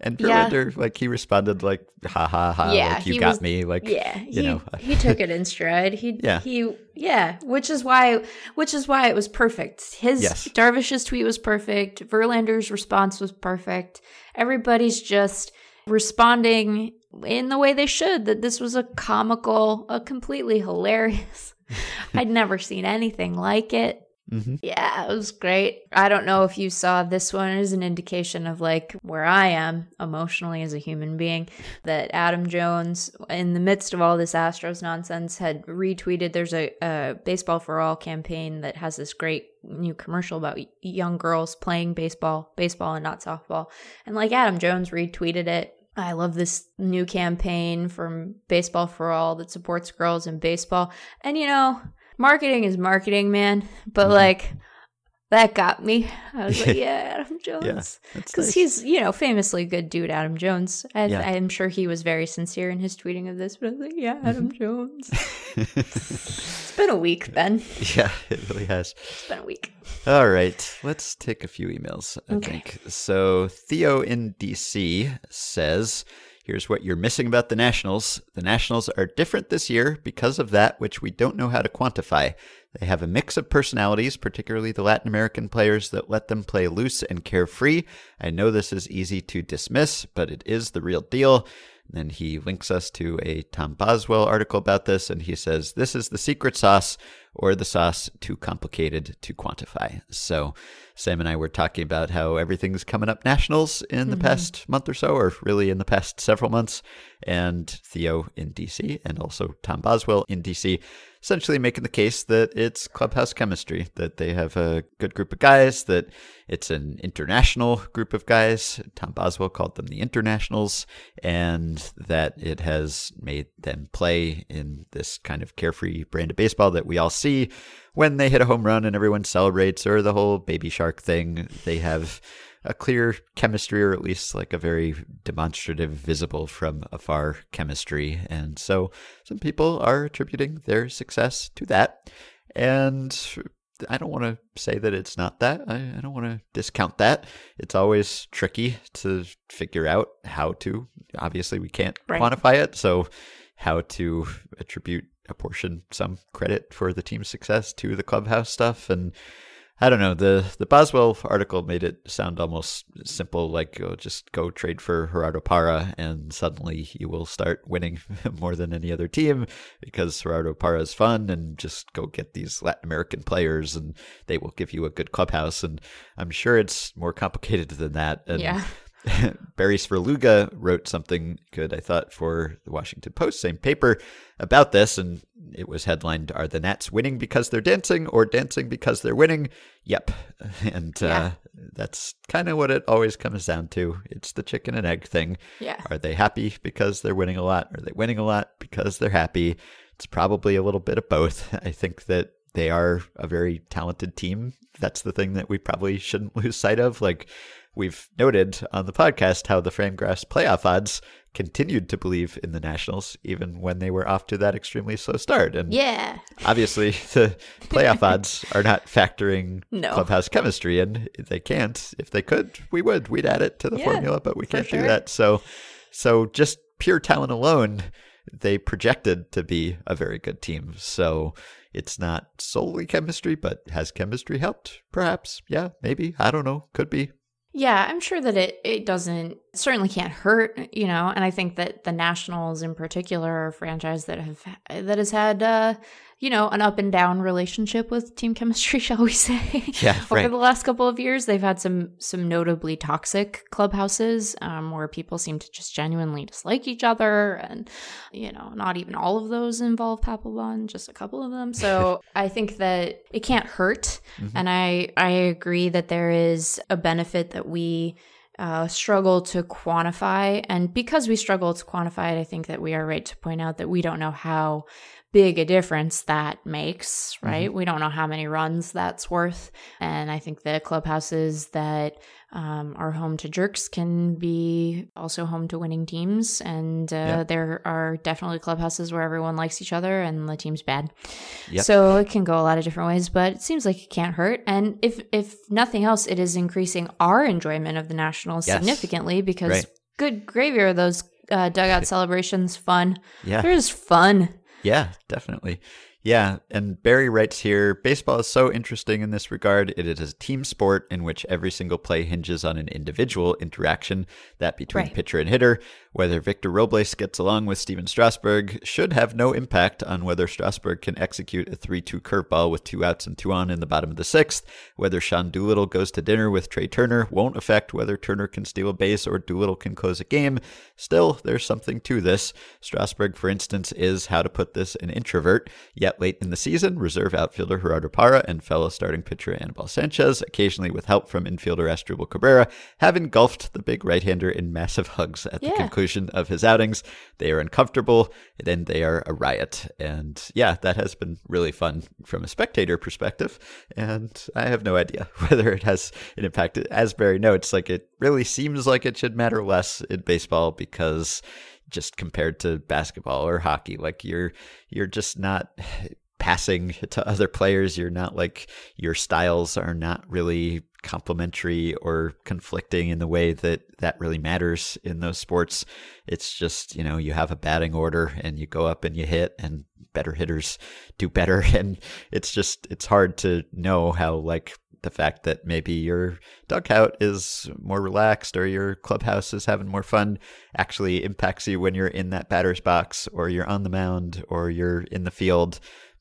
And Yeah. Verlander, like, he responded, like, ha ha ha, Yeah, like, you he got was- me. Like, yeah, you he know. he took it in stride. He Yeah. he yeah, which is why which is why it was perfect. His Yes. Darvish's tweet was perfect. Verlander's response was perfect. Everybody's just responding in the way they should. That this was a comical, a completely hilarious. I'd never seen anything like it. hmm Yeah, it was great. I don't know if you saw this one is an indication of like where I am emotionally as a human being. That Adam Jones, in the midst of all this Astros nonsense, had retweeted. There's a, a Baseball for All campaign that has this great new commercial about young girls playing baseball, baseball and not softball. And like Adam Jones retweeted it. I love this new campaign from Baseball for All that supports girls in baseball. And you know, marketing is marketing, man. But Mhm. like that got me. I was like, yeah, Adam Jones. Because nice. he's, you know, famously good dude, Adam Jones. I, Yeah. I'm sure he was very sincere in his tweeting of this, but I was like, yeah, Adam Mm-hmm. Jones. It's been a week, Ben. yeah, it really has. It's been a week. All right, let's take a few emails, I Okay. think. So, Theo in DC says, Here's what you're missing about the Nationals. The Nationals are different this year because of that which we don't know how to quantify. They have a mix of personalities, particularly the Latin American players, that let them play loose and carefree. I know this is easy to dismiss, but it is the real deal. And he links us to a Tom Boswell article about this, and he says, This is the secret sauce or the sauce too complicated to quantify. So, Sam and I were talking about how everything's coming up nationals in the mm-hmm. past month or so, or really in the past several months. And Theo in DC and also Tom Boswell in DC essentially making the case that it's clubhouse chemistry, that they have a good group of guys, that it's an international group of guys. Tom Boswell called them the internationals, and that it has made them play in this kind of carefree brand of baseball that we all see when they hit a home run and everyone celebrates, or the whole baby shark thing. They have a clear chemistry, or at least like a very demonstrative, visible from afar chemistry. And so some people are attributing their success to that. And I don't want to say that it's not that. I, I don't want to discount that. It's always tricky to figure out how to. Obviously, we can't Right. quantify it. So, how to attribute, apportion some credit for the team's success to the clubhouse stuff. And I don't know. The the Boswell article made it sound almost simple, like oh, just go trade for Gerardo Parra, and suddenly you will start winning more than any other team because Gerardo Parra is fun, and just go get these Latin American players, and they will give you a good clubhouse. And I'm sure it's more complicated than that. And Yeah. Barry Svrluga wrote something good, I thought, for the Washington Post, same paper, about this, and it was headlined "Are the Nats winning because they're dancing, or dancing because they're winning?" Yep, and Yeah. uh, that's kind of what it always comes down to. It's the chicken and egg thing. Yeah. Are they happy because they're winning a lot? Are they winning a lot because they're happy? It's probably a little bit of both. I think that they are a very talented team. That's the thing that we probably shouldn't lose sight of. Like we've noted on the podcast, how the Fangraphs playoff odds continued to believe in the Nationals even when they were off to that extremely slow start. And Yeah. obviously, the playoff odds are not factoring No. clubhouse chemistry in. They can't. If they could, we would. We'd add it to the Yeah, formula, but we can't sure. do that. So, so just pure talent alone, they projected to be a very good team. So it's not solely chemistry, but has chemistry helped? Perhaps. Yeah, maybe. I don't know. Could be. Yeah, I'm sure that it it doesn't certainly can't hurt, you know, and I think that the Nationals in particular are a franchise that have that has had uh, you know, an up and down relationship with team chemistry, shall we say. Yeah, Over right. the last couple of years, they've had some some notably toxic clubhouses um, where people seem to just genuinely dislike each other, and you know, not even all of those involve Papelbon, just a couple of them. So I think that it can't hurt, and I I agree that there is a benefit that we uh, struggle to quantify. And because we struggle to quantify it, I think that we are right to point out that we don't know how big a difference that makes, right? We don't know how many runs that's worth. And I think the clubhouses that um, are home to jerks can be also home to winning teams. And uh, there are definitely clubhouses where everyone likes each other and the team's bad. Yep. So it can go a lot of different ways, but it seems like it can't hurt. And if if nothing else, it is increasing our enjoyment of the Nationals Yes. significantly because Right. good gravy are those uh, dugout celebrations fun. Yeah. They're just fun. Yeah, definitely. Yeah, and Barry writes here baseball is so interesting in this regard. It is a team sport in which every single play hinges on an individual interaction, that between Right. pitcher and hitter. Whether Victor Robles gets along with Steven Strasburg should have no impact on whether Strasburg can execute a 3 2 curveball with two outs and two on in the bottom of the sixth. Whether Sean Doolittle goes to dinner with Trea Turner won't affect whether Turner can steal a base or Doolittle can close a game. Still, there's something to this. Strasburg, for instance, is, how to put this, an introvert, yet late in the season, reserve outfielder Gerardo Parra and fellow starting pitcher Anibal Sanchez, occasionally with help from infielder Asdrubal Cabrera, have engulfed the big right-hander in massive hugs at the Yeah. Of his outings. They are uncomfortable, and they are a riot. And yeah, that has been really fun from a spectator perspective. And I have no idea whether it has an impact. As Barry notes, like it really seems like it should matter less in baseball because just compared to basketball or hockey, like you're you're just not passing to other players. You're not like your styles are not really complementary or conflicting in the way that that really matters in those sports. It's just, you know, you have a batting order and you go up and you hit and better hitters do better and it's just it's hard to know how like the fact that maybe your dugout is more relaxed or your clubhouse is having more fun actually impacts you when you're in that batter's box or you're on the mound or you're in the field.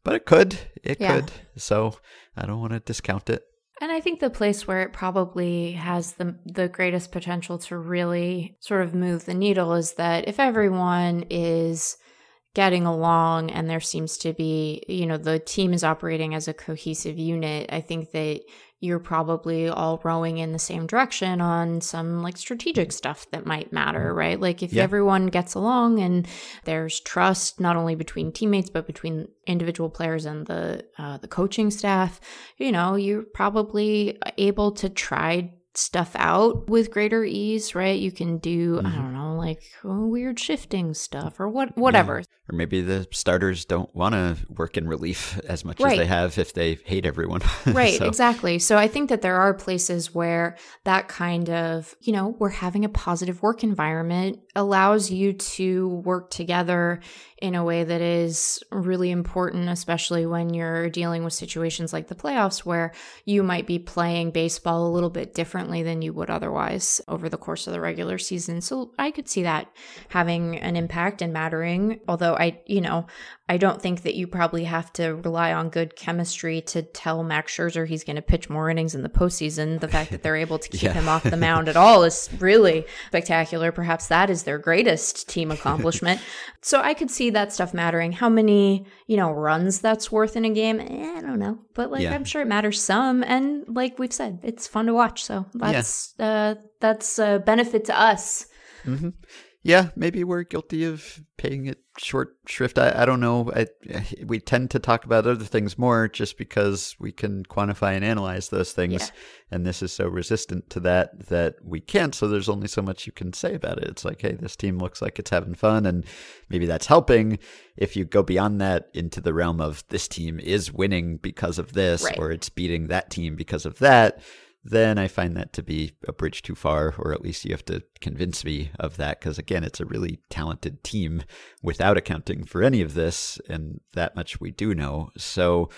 But it could. It Yeah. could. So I don't want to discount it. And I think the place where it probably has the the greatest potential to really sort of move the needle is that if everyone is getting along and there seems to be, you know, the team is operating as a cohesive unit, I think that you're probably all rowing in the same direction on some like strategic stuff that might matter, right? Like if Yeah. everyone gets along and there's trust not only between teammates but between individual players and the uh, the coaching staff, you know, you're probably able to try stuff out with greater ease, right? You can do I Mhm. don't know, like oh, weird shifting stuff or what whatever. Or maybe the starters don't want to work in relief as much as they have if they hate everyone. Right, So, exactly. So I think that there are places where that kind of, you know, we're having a positive work environment allows you to work together in a way that is really important, especially when you're dealing with situations like the playoffs where you might be playing baseball a little bit differently than you would otherwise over the course of the regular season. So I could see that having an impact and mattering. Although I, you know, I don't think that you probably have to rely on good chemistry to tell Max Scherzer he's going to pitch more innings in the postseason. The fact that they're able to keep Yeah. him off the mound at all is really spectacular. Perhaps that is their greatest team accomplishment. so I could see that stuff mattering. How many, you know, runs that's worth in a game? Eh, I don't know, but like Yeah. I'm sure it matters some. And like we've said, it's fun to watch. So that's uh, that's a benefit to us. mhm. Yeah, maybe we're guilty of paying it short shrift. I, I don't know. I, we tend to talk about other things more just because we can quantify and analyze those things. Yeah. And this is so resistant to that that we can't. So there's only so much you can say about it. It's like, hey, this team looks like it's having fun. And maybe that's helping. If you go beyond that into the realm of this team is winning because of this, Right. or it's beating that team because of that, then I find that to be a bridge too far, or at least you have to convince me of that. Because again, it's a really talented team without accounting for any of this, and that much we do know. So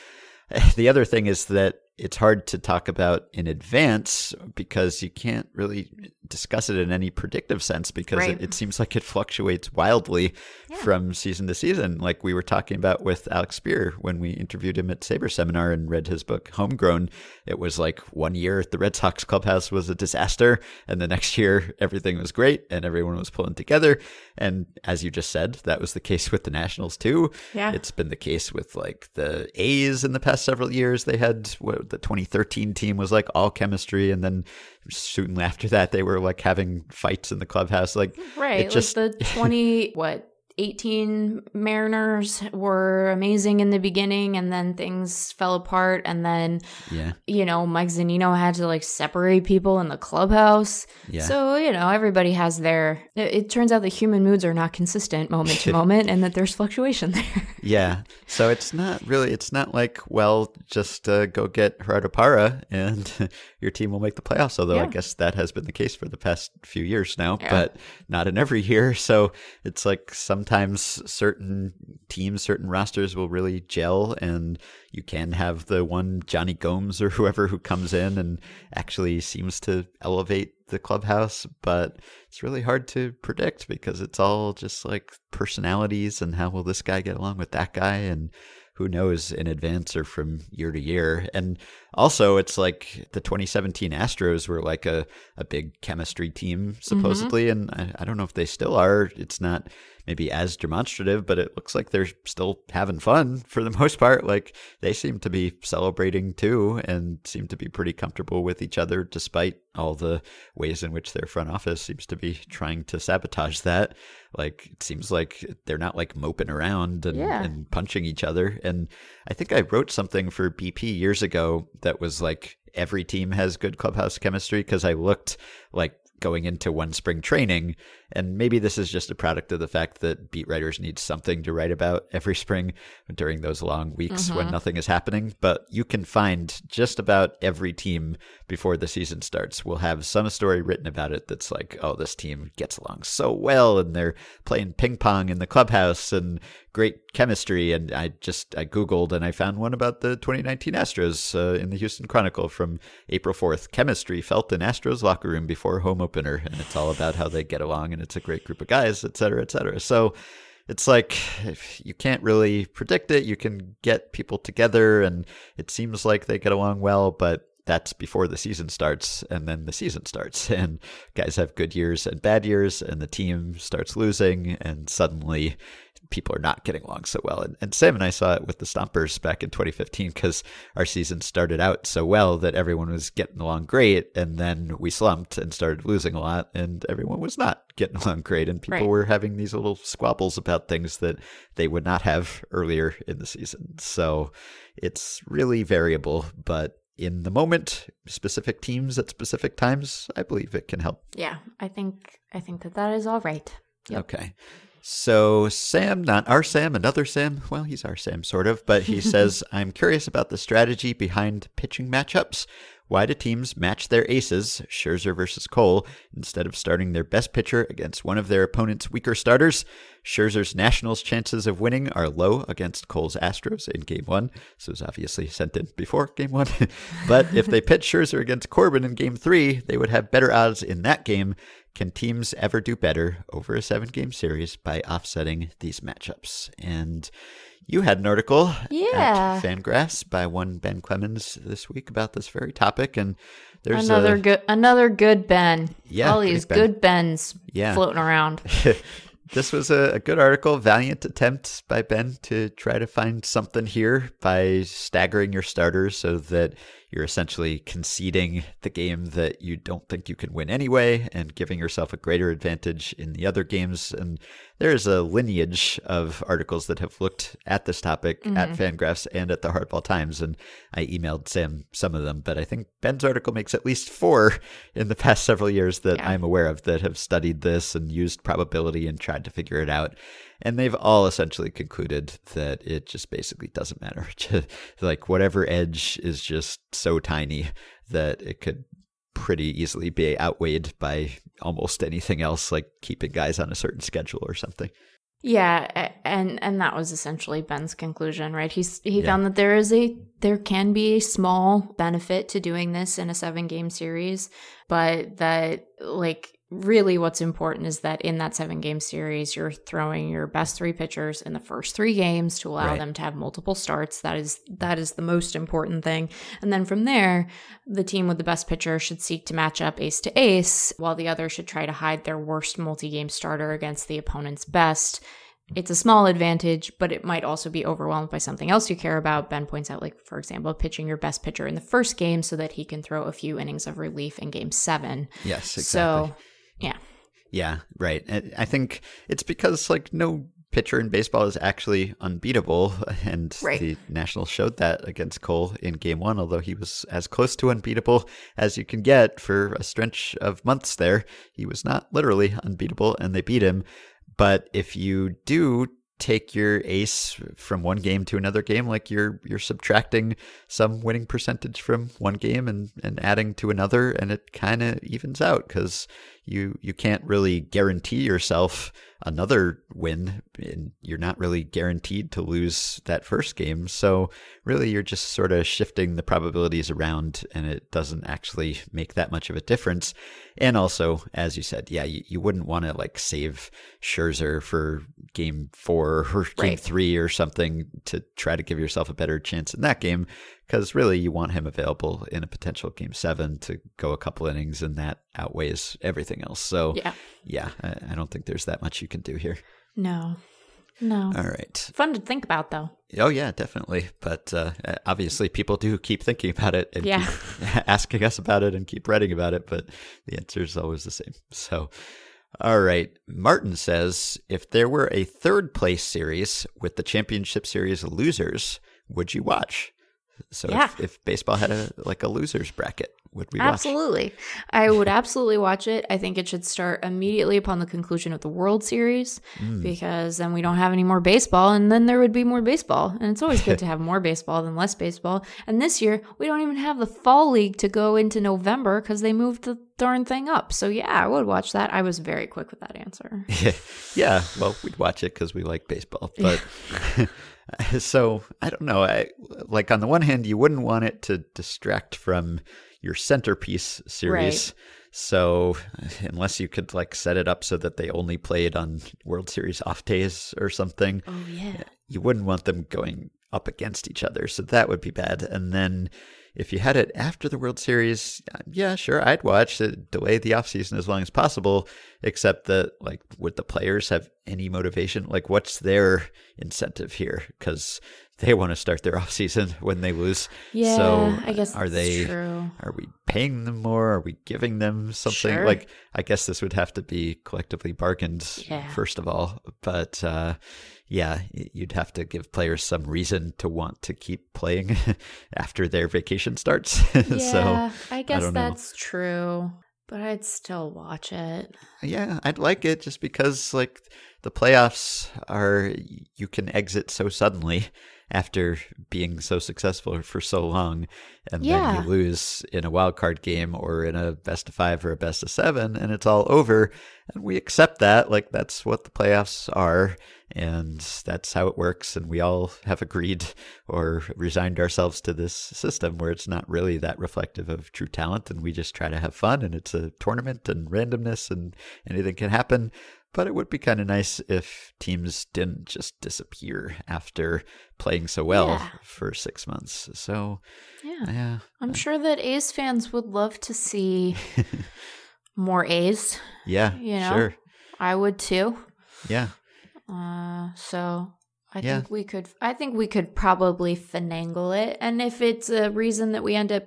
eh, the other thing is that it's hard to talk about in advance because you can't really discuss it in any predictive sense because Right. it, it seems like it fluctuates wildly from season to season. Like we were talking about with Alex Speier when we interviewed him at Saber Seminar and read his book Homegrown. It was like one year the Red Sox clubhouse was a disaster, and the next year everything was great and everyone was pulling together. And as you just said, that was the case with the Nationals too. Yeah. It's been the case with like the A's in the past several years. They had what the 2013 team was like all chemistry, and then soon after that they were like having fights in the clubhouse. Like Right. it just like the 20, what, 18 Mariners were amazing in the beginning and then things fell apart. And then, yeah, you know, Mike Zunino had to like separate people in the clubhouse. yeah. So, you know, everybody has their, it, it turns out that human moods are not consistent moment to moment and that there's fluctuation there. Yeah. So it's not really, it's not like, well, just uh, go get Gerardo Parra and your team will make the playoffs. Although I guess that has been the case for the past few years now, Yeah. but not in every year. So it's like sometimes certain teams, certain rosters will really gel and you can have the one Jonny Gomes or whoever who comes in and actually seems to elevate the clubhouse, but it's really hard to predict because it's all just like personalities and how will this guy get along with that guy and who knows in advance or from year to year. And also it's like the 2017 Astros were like a, a big chemistry team supposedly, mm-hmm. and I, I don't know if they still are. It's not maybe as demonstrative, but it looks like they're still having fun for the most part. Like they seem to be celebrating too and seem to be pretty comfortable with each other despite all the ways in which their front office seems to be trying to sabotage that. Like it seems like they're not like moping around and, yeah. and punching each other. And I think I wrote something for BP years ago that was like every team has good clubhouse chemistry because I looked like going into one spring training. And maybe this is just a product of the fact that beat writers need something to write about every spring during those long weeks mm-hmm. when nothing is happening. But you can find just about every team before the season starts will have some story written about it that's like, oh, this team gets along so well and they're playing ping pong in the clubhouse and great chemistry. And I just I googled and I found one about the 2019 Astros uh, in the Houston Chronicle from April 4th. Chemistry felt in Astros locker room before home opener, and it's all about how they get along and it's a great group of guys, et cetera, et cetera. So it's like you can't really predict it. You can get people together, and it seems like they get along well, but that's before the season starts and then the season starts and guys have good years and bad years and the team starts losing and suddenly people are not getting along so well. And, and Sam and I saw it with the Stompers back in 2015 because our season started out so well that everyone was getting along great. And then we slumped and started losing a lot, and everyone was not getting along great. And people right. were having these little squabbles about things that they would not have earlier in the season. So it's really variable, but in the moment, specific teams at specific times, I believe it can help. Yeah, I think I think that that is all right. Yep. Okay. So, Sam, not our Sam, another Sam. Well, he's our Sam, sort of, but he says, I'm curious about the strategy behind pitching matchups. Why do teams match their aces, Scherzer versus Cole, instead of starting their best pitcher against one of their opponent's weaker starters? Scherzer's Nationals chances of winning are low against Cole's Astros in game one. So it's obviously sent in before game one. but if they pitch Scherzer against Corbin in game three, they would have better odds in that game. Can teams ever do better over a seven game series by offsetting these matchups? And you had an article yeah. at Fangraphs by one Ben Clemens this week about this very topic, and there's another a, good another good Ben. Yeah, all these ben. good Bens yeah. floating around. this was a, a, good article, valiant attempt by Ben to try to find something here by staggering your starters so that you're essentially conceding the game that you don't think you can win anyway and giving yourself a greater advantage in the other games. And there's a lineage of articles that have looked at this topic mm-hmm. at Fangraphs and at the Hardball Times. And I emailed Sam some of them, but I think Ben's article makes at least four in the past several years that yeah. I'm aware of that have studied this and used probability and tried to figure it out and they've all essentially concluded that it just basically doesn't matter. like whatever edge is just so tiny that it could pretty easily be outweighed by almost anything else, like keeping guys on a certain schedule or something. Yeah, and and that was essentially Ben's conclusion, right? He's he yeah. found that there is a there can be a small benefit to doing this in a 7 game series, but that like really what's important is that in that seven game series you're throwing your best three pitchers in the first three games to allow right. them to have multiple starts that is that is the most important thing and then from there the team with the best pitcher should seek to match up ace to ace while the other should try to hide their worst multi-game starter against the opponent's best it's a small advantage, but it might also be overwhelmed by something else you care about. Ben points out, like, for example, pitching your best pitcher in the first game so that he can throw a few innings of relief in game seven. Yes, exactly. So yeah. Yeah, right. I think it's because like no pitcher in baseball is actually unbeatable, and right. the Nationals showed that against Cole in Game One. Although he was as close to unbeatable as you can get for a stretch of months there, he was not literally unbeatable, and they beat him. But if you do take your ace from one game to another game like you're you're subtracting some winning percentage from one game and and adding to another and it kind of evens out cuz you you can't really guarantee yourself another win and you're not really guaranteed to lose that first game. So really you're just sort of shifting the probabilities around and it doesn't actually make that much of a difference. And also as you said yeah you, you wouldn't want to like save Scherzer for game 4 or game right. 3 or something to try to give yourself a better chance in that game because really you want him available in a potential game seven to go a couple innings, and that outweighs everything else. So Yeah. yeah, I, I don't think there's that much you can do here. No. No. All right. Fun to think about though. Oh yeah, definitely. But uh, obviously, people do keep thinking about it and Yeah. keep asking us about it and keep writing about it. But the answer is always the same. So, all right. Martin says, if there were a third place series with the championship series losers, would you watch? So Yeah. if, if baseball had a like a losers bracket, would we watch? Absolutely. I would absolutely watch it. I think it should start immediately upon the conclusion of the World Series Hmm. because then we don't have any more baseball and then there would be more baseball. And it's always good to have more baseball than less baseball. And this year, we don't even have the Fall League to go into November because they moved the darn thing up. So yeah, I would watch that. I was very quick with that answer. Yeah, yeah. Well, we'd watch it because we like baseball, but so I don't know. I like on the one hand, you wouldn't want it to distract from your centerpiece series. Right. So unless you could like set it up so that they only played on World Series off days or something, Oh, yeah. you wouldn't want them going up against each other. So that would be bad. And then if you had it after the World Series, uh, yeah, sure, I'd watch it, delay the offseason as long as possible, except that, like, would the players have any motivation? Like, what's their incentive here? Because they want to start their offseason when they lose. Yeah, so I guess are they true. are we paying them more? Are we giving them something? Sure. Like, I guess this would have to be collectively bargained, Yeah. first of all. But uh, yeah, you'd have to give players some reason to want to keep playing after their vacation starts. Yeah, so, I guess know. that's true. But I'd still watch it. yeah, I'd like it just because, like, the playoffs are, you can exit so suddenly after being so successful for so long. And then you lose in a wild card game or in a best of five or a best of seven, and it's all over. And we accept that. Like, that's what the playoffs are. And that's how it works. And we all have agreed or resigned ourselves to this system where it's not really that reflective of true talent. And we just try to have fun. And it's a tournament and randomness and anything can happen. But it would be kind of nice if teams didn't just disappear after playing so well Yeah. for six months. So, Yeah. yeah. I'm sure that A's fans would love to see more A's. Yeah, You know? sure. I would too. Yeah. Uh, so I Yeah. think we could. I think we could probably finagle it, and if it's a reason that we end up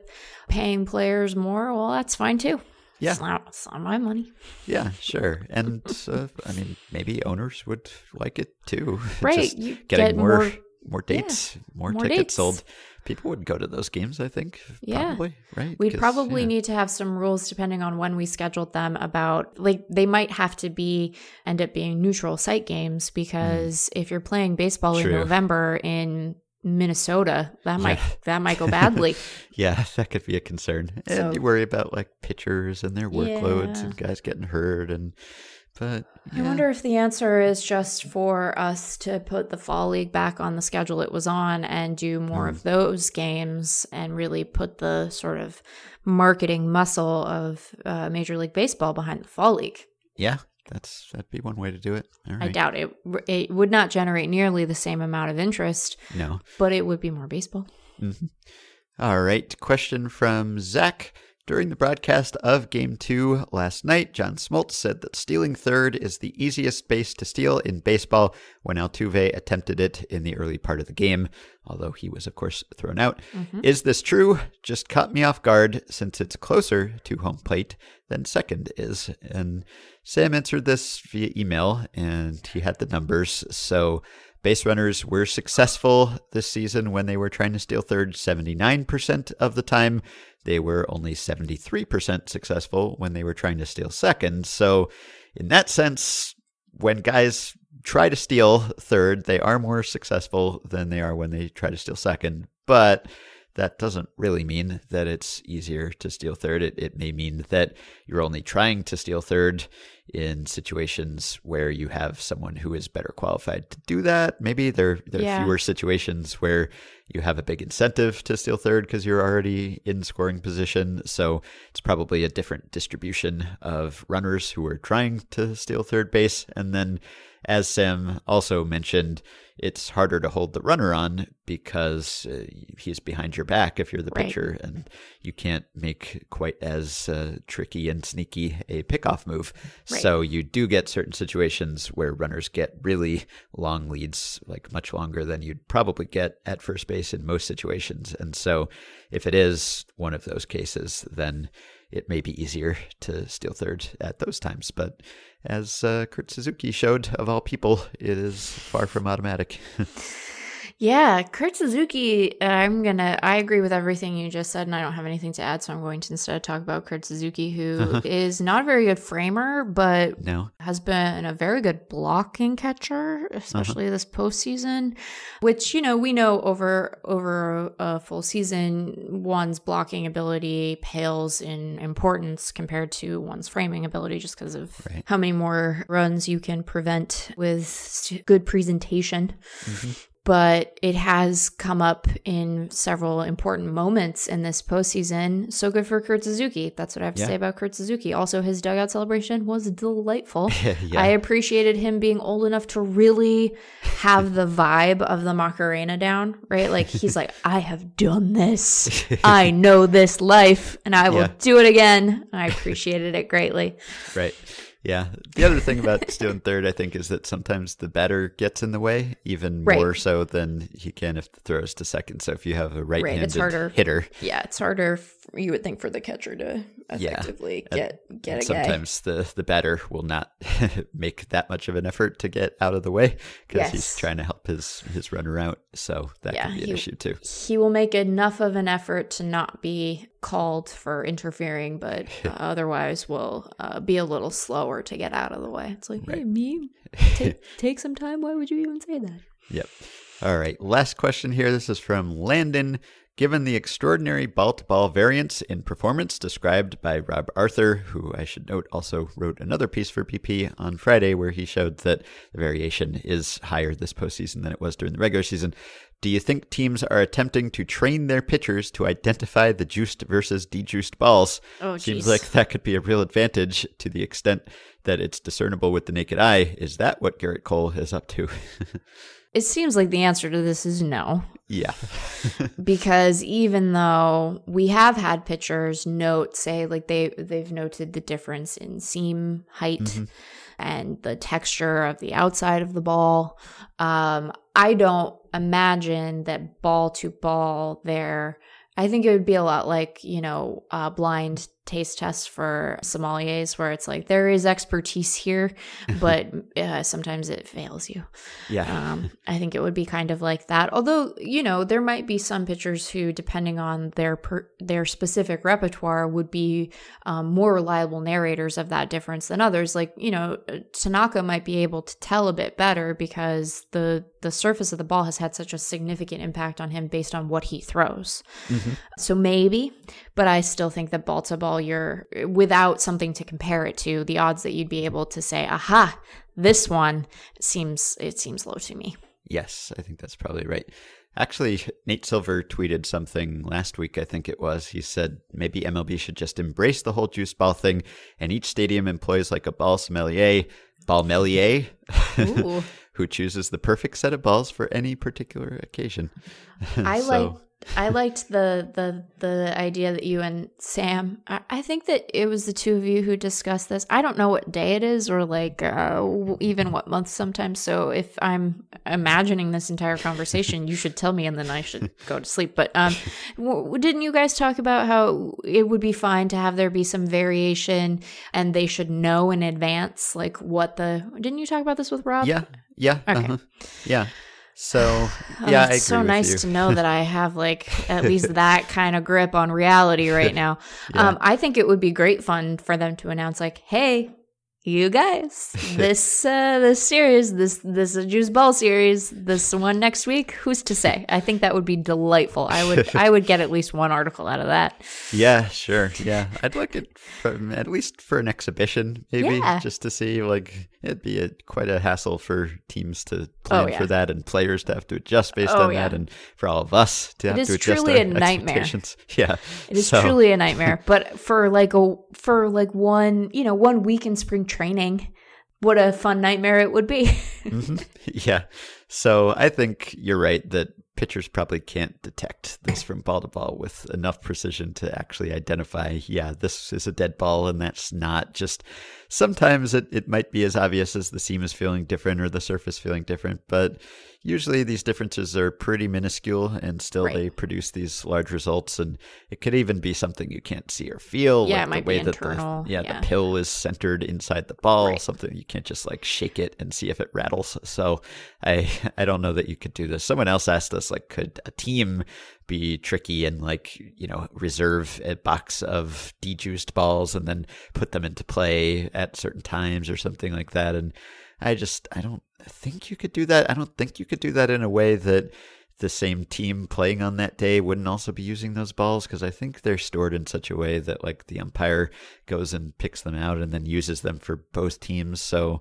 paying players more, well, that's fine too. Yeah. it's not, it's not my money. Yeah, sure. And uh, I mean, maybe owners would like it too. Right, getting get more more- more, dates, more, more tickets dates. sold. People would go to those games, I think. Yeah. Probably, right? We'd 'Cause, probably yeah. need to have some rules depending on when we scheduled them about like they might have to be end up being neutral site games because if you're playing baseball in Mm. November in Minnesota, that might Yeah. that might go badly. Yeah, that could be a concern. And you worry about like pitchers and their workloads Yeah. and guys getting hurt and but I wonder if the answer is just for us to put the fall league back on the schedule it was on and do more Hmm. of those games and really put the sort of marketing muscle of uh, Major League Baseball behind the fall league. Yeah, that's that'd be one way to do it. All right. I doubt it. It would not generate nearly the same amount of interest, No. but it would be more baseball. Mhm. All right. Question from Zach. During the broadcast of Game 2 last night, John Smoltz said that stealing third is the easiest base to steal in baseball when Altuve attempted it in the early part of the game, although he was, of course, thrown out. Mm-hmm. Is this true? Just caught me off guard since it's closer to home plate than second is. And Sam answered this via email, and he had the numbers. So Base runners were successful this season when they were trying to steal third 79% of the time. They were only 73% successful when they were trying to steal second. So, in that sense, when guys try to steal third, they are more successful than they are when they try to steal second. But that doesn't really mean that it's easier to steal third. It, it may mean that you're only trying to steal third in situations where you have someone who is better qualified to do that. Maybe there, there are Yeah. fewer situations where you have a big incentive to steal third because you're already in scoring position. So it's probably a different distribution of runners who are trying to steal third base. And then, as Sam also mentioned, it's harder to hold the runner on because uh, he's behind your back if you're the Right. pitcher, and you can't make quite as uh, tricky and sneaky a pickoff move. Right. So you do get certain situations where runners get really long leads, like much longer than you'd probably get at first base in most situations. And so if it is one of those cases, then it may be easier to steal third at those times. But as uh, Kurt Suzuki showed, of all people, it is far from automatic. Yeah, Kurt Suzuki, uh, I'm to, I agree with everything you just said, and I don't have anything to add. So I'm going to instead talk about Kurt Suzuki, who is not a very good framer, but no. has been a very good blocking catcher, especially this postseason. Which you know we know over over a full season, one's blocking ability pales in importance compared to one's framing ability, just because of Right. how many more runs you can prevent with good presentation but it has come up in several important moments in this postseason. So good for Kurt Suzuki. That's what I have to Yeah. say about Kurt Suzuki. Also, his dugout celebration was delightful. Yeah. I appreciated him being old enough to really have the vibe of the Macarena down, right? Like he's like, I have done this. I know this life and I will Yeah. do it again. I appreciated it greatly. Right. Yeah. The other thing about stealing third, I think, is that sometimes the batter gets in the way, even Right. more so than he can if the throw is to second. So if you have a right-handed harder. hitter, Yeah, it's harder, f- you would think, for the catcher to Yeah. effectively And- get, get a guy. sometimes the, the batter will not make that much of an effort to get out of the way because he's trying to help his, his runner out. So that Yeah, can be an he- issue too. he will make enough of an effort to not be called for interfering, but uh, otherwise will uh, be a little slower to get out of the way. It's like, hey, me, take, take some time. Why would you even say that? Yep. All right. Last question here. This is from Landon. Given the extraordinary ball to ball variance in performance described by Rob Arthur, who I should note also wrote another piece for BP on Friday where he showed that the variation is higher this postseason than it was during the regular season, do you think teams are attempting to train their pitchers to identify the juiced versus dejuiced balls? Oh, Seems like that could be a real advantage to the extent that it's discernible with the naked eye. Is that what Gerrit Cole is up to? It seems like the answer to this is no. yeah. because even though we have had pitchers note say like they they've noted the difference in seam height and the texture of the outside of the ball um i don't imagine that ball to ball there i think it would be a lot like you know uh, blind taste tests for sommeliers where it's like there is expertise here but uh, sometimes it fails you Yeah. um, I think it would be kind of like that. Although you know there might be some pitchers who, depending on their per, their specific repertoire, would be um, more reliable narrators of that difference than others. Like you know Tanaka might be able to tell a bit better because the the surface of the ball has had such a significant impact on him based on what he throws. So maybe, but I still think that ball to ball, you're without something to compare it to, the odds that you'd be able to say, aha, this one seems it seems low to me. yes, I think that's probably right. Actually, Nate Silver tweeted something last week, I think it was. He said maybe MLB should just embrace the whole juice ball thing and each stadium employs like a ball sommelier, ball melier, who chooses the perfect set of balls for any particular occasion. I So- like I liked the the the idea that you and Sam. I, I think that it was the two of you who discussed this. I don't know what day it is or like uh, even what month sometimes. So if I'm imagining this entire conversation, you should tell me, and then I should go to sleep. But um, w- didn't you guys talk about how it would be fine to have there be some variation, and they should know in advance, like what the? Didn't you talk about this with Rob? Yeah, yeah, Okay. uh-huh. yeah. So Oh, yeah, I it's so nice to know that I have like at least that kind of grip on reality right now. Yeah. Um, I think it would be great fun for them to announce like, "Hey, you guys, this uh, this series, this this juice ball series, this one next week, who's to say? I think that would be delightful. I would I would get at least one article out of that. Yeah, sure. Yeah, I'd like it from at least for an exhibition, maybe Yeah. just to see. Like, it'd be a, quite a hassle for teams to plan Oh, yeah. for that, and players to have to adjust based Oh, on yeah. that, and for all of us to have is to adjust truly our a nightmare. Yeah, It is So, truly a nightmare. But for like a for like one you know one week in spring training, what a fun nightmare it would be. Mhm. Yeah. So I think you're right that pitchers probably can't detect this from ball to ball with enough precision to actually identify, yeah, this is a dead ball and that's not. Just sometimes it, it might be as obvious as the seam is feeling different or the surface feeling different, but usually these differences are pretty minuscule and still Right. they produce these large results. And it could even be something you can't see or feel. Yeah, like it might the way be that internal, The, yeah, yeah. the pill is centered inside the ball, Right. something you can't just like shake it and see if it rattles. So I I don't know that you could do this. Someone else asked us like could a team be tricky and like you know reserve a box of dejuiced balls and then put them into play at certain times or something like that and I just I don't think you could do that. I don't think you could do that in a way that the same team playing on that day wouldn't also be using those balls because I think they're stored in such a way that like the umpire goes and picks them out and then uses them for both teams. So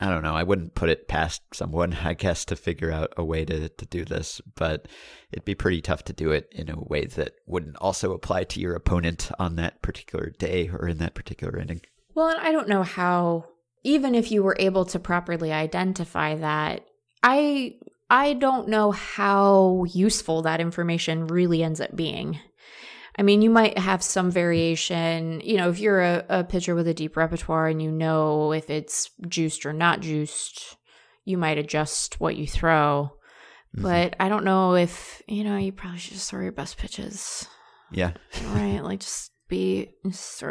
I don't know. I wouldn't put it past someone, I guess, to figure out a way to, to do this, but it'd be pretty tough to do it in a way that wouldn't also apply to your opponent on that particular day or in that particular inning. Well, and I don't know how even if you were able to properly identify that, I I don't know how useful that information really ends up being. I mean, you might have some variation, you know, if you're a, a pitcher with a deep repertoire and you know if it's juiced or not juiced, you might adjust what you throw. Mhm. But I don't know if, you know, you probably should just throw your best pitches, Yeah. right? like just be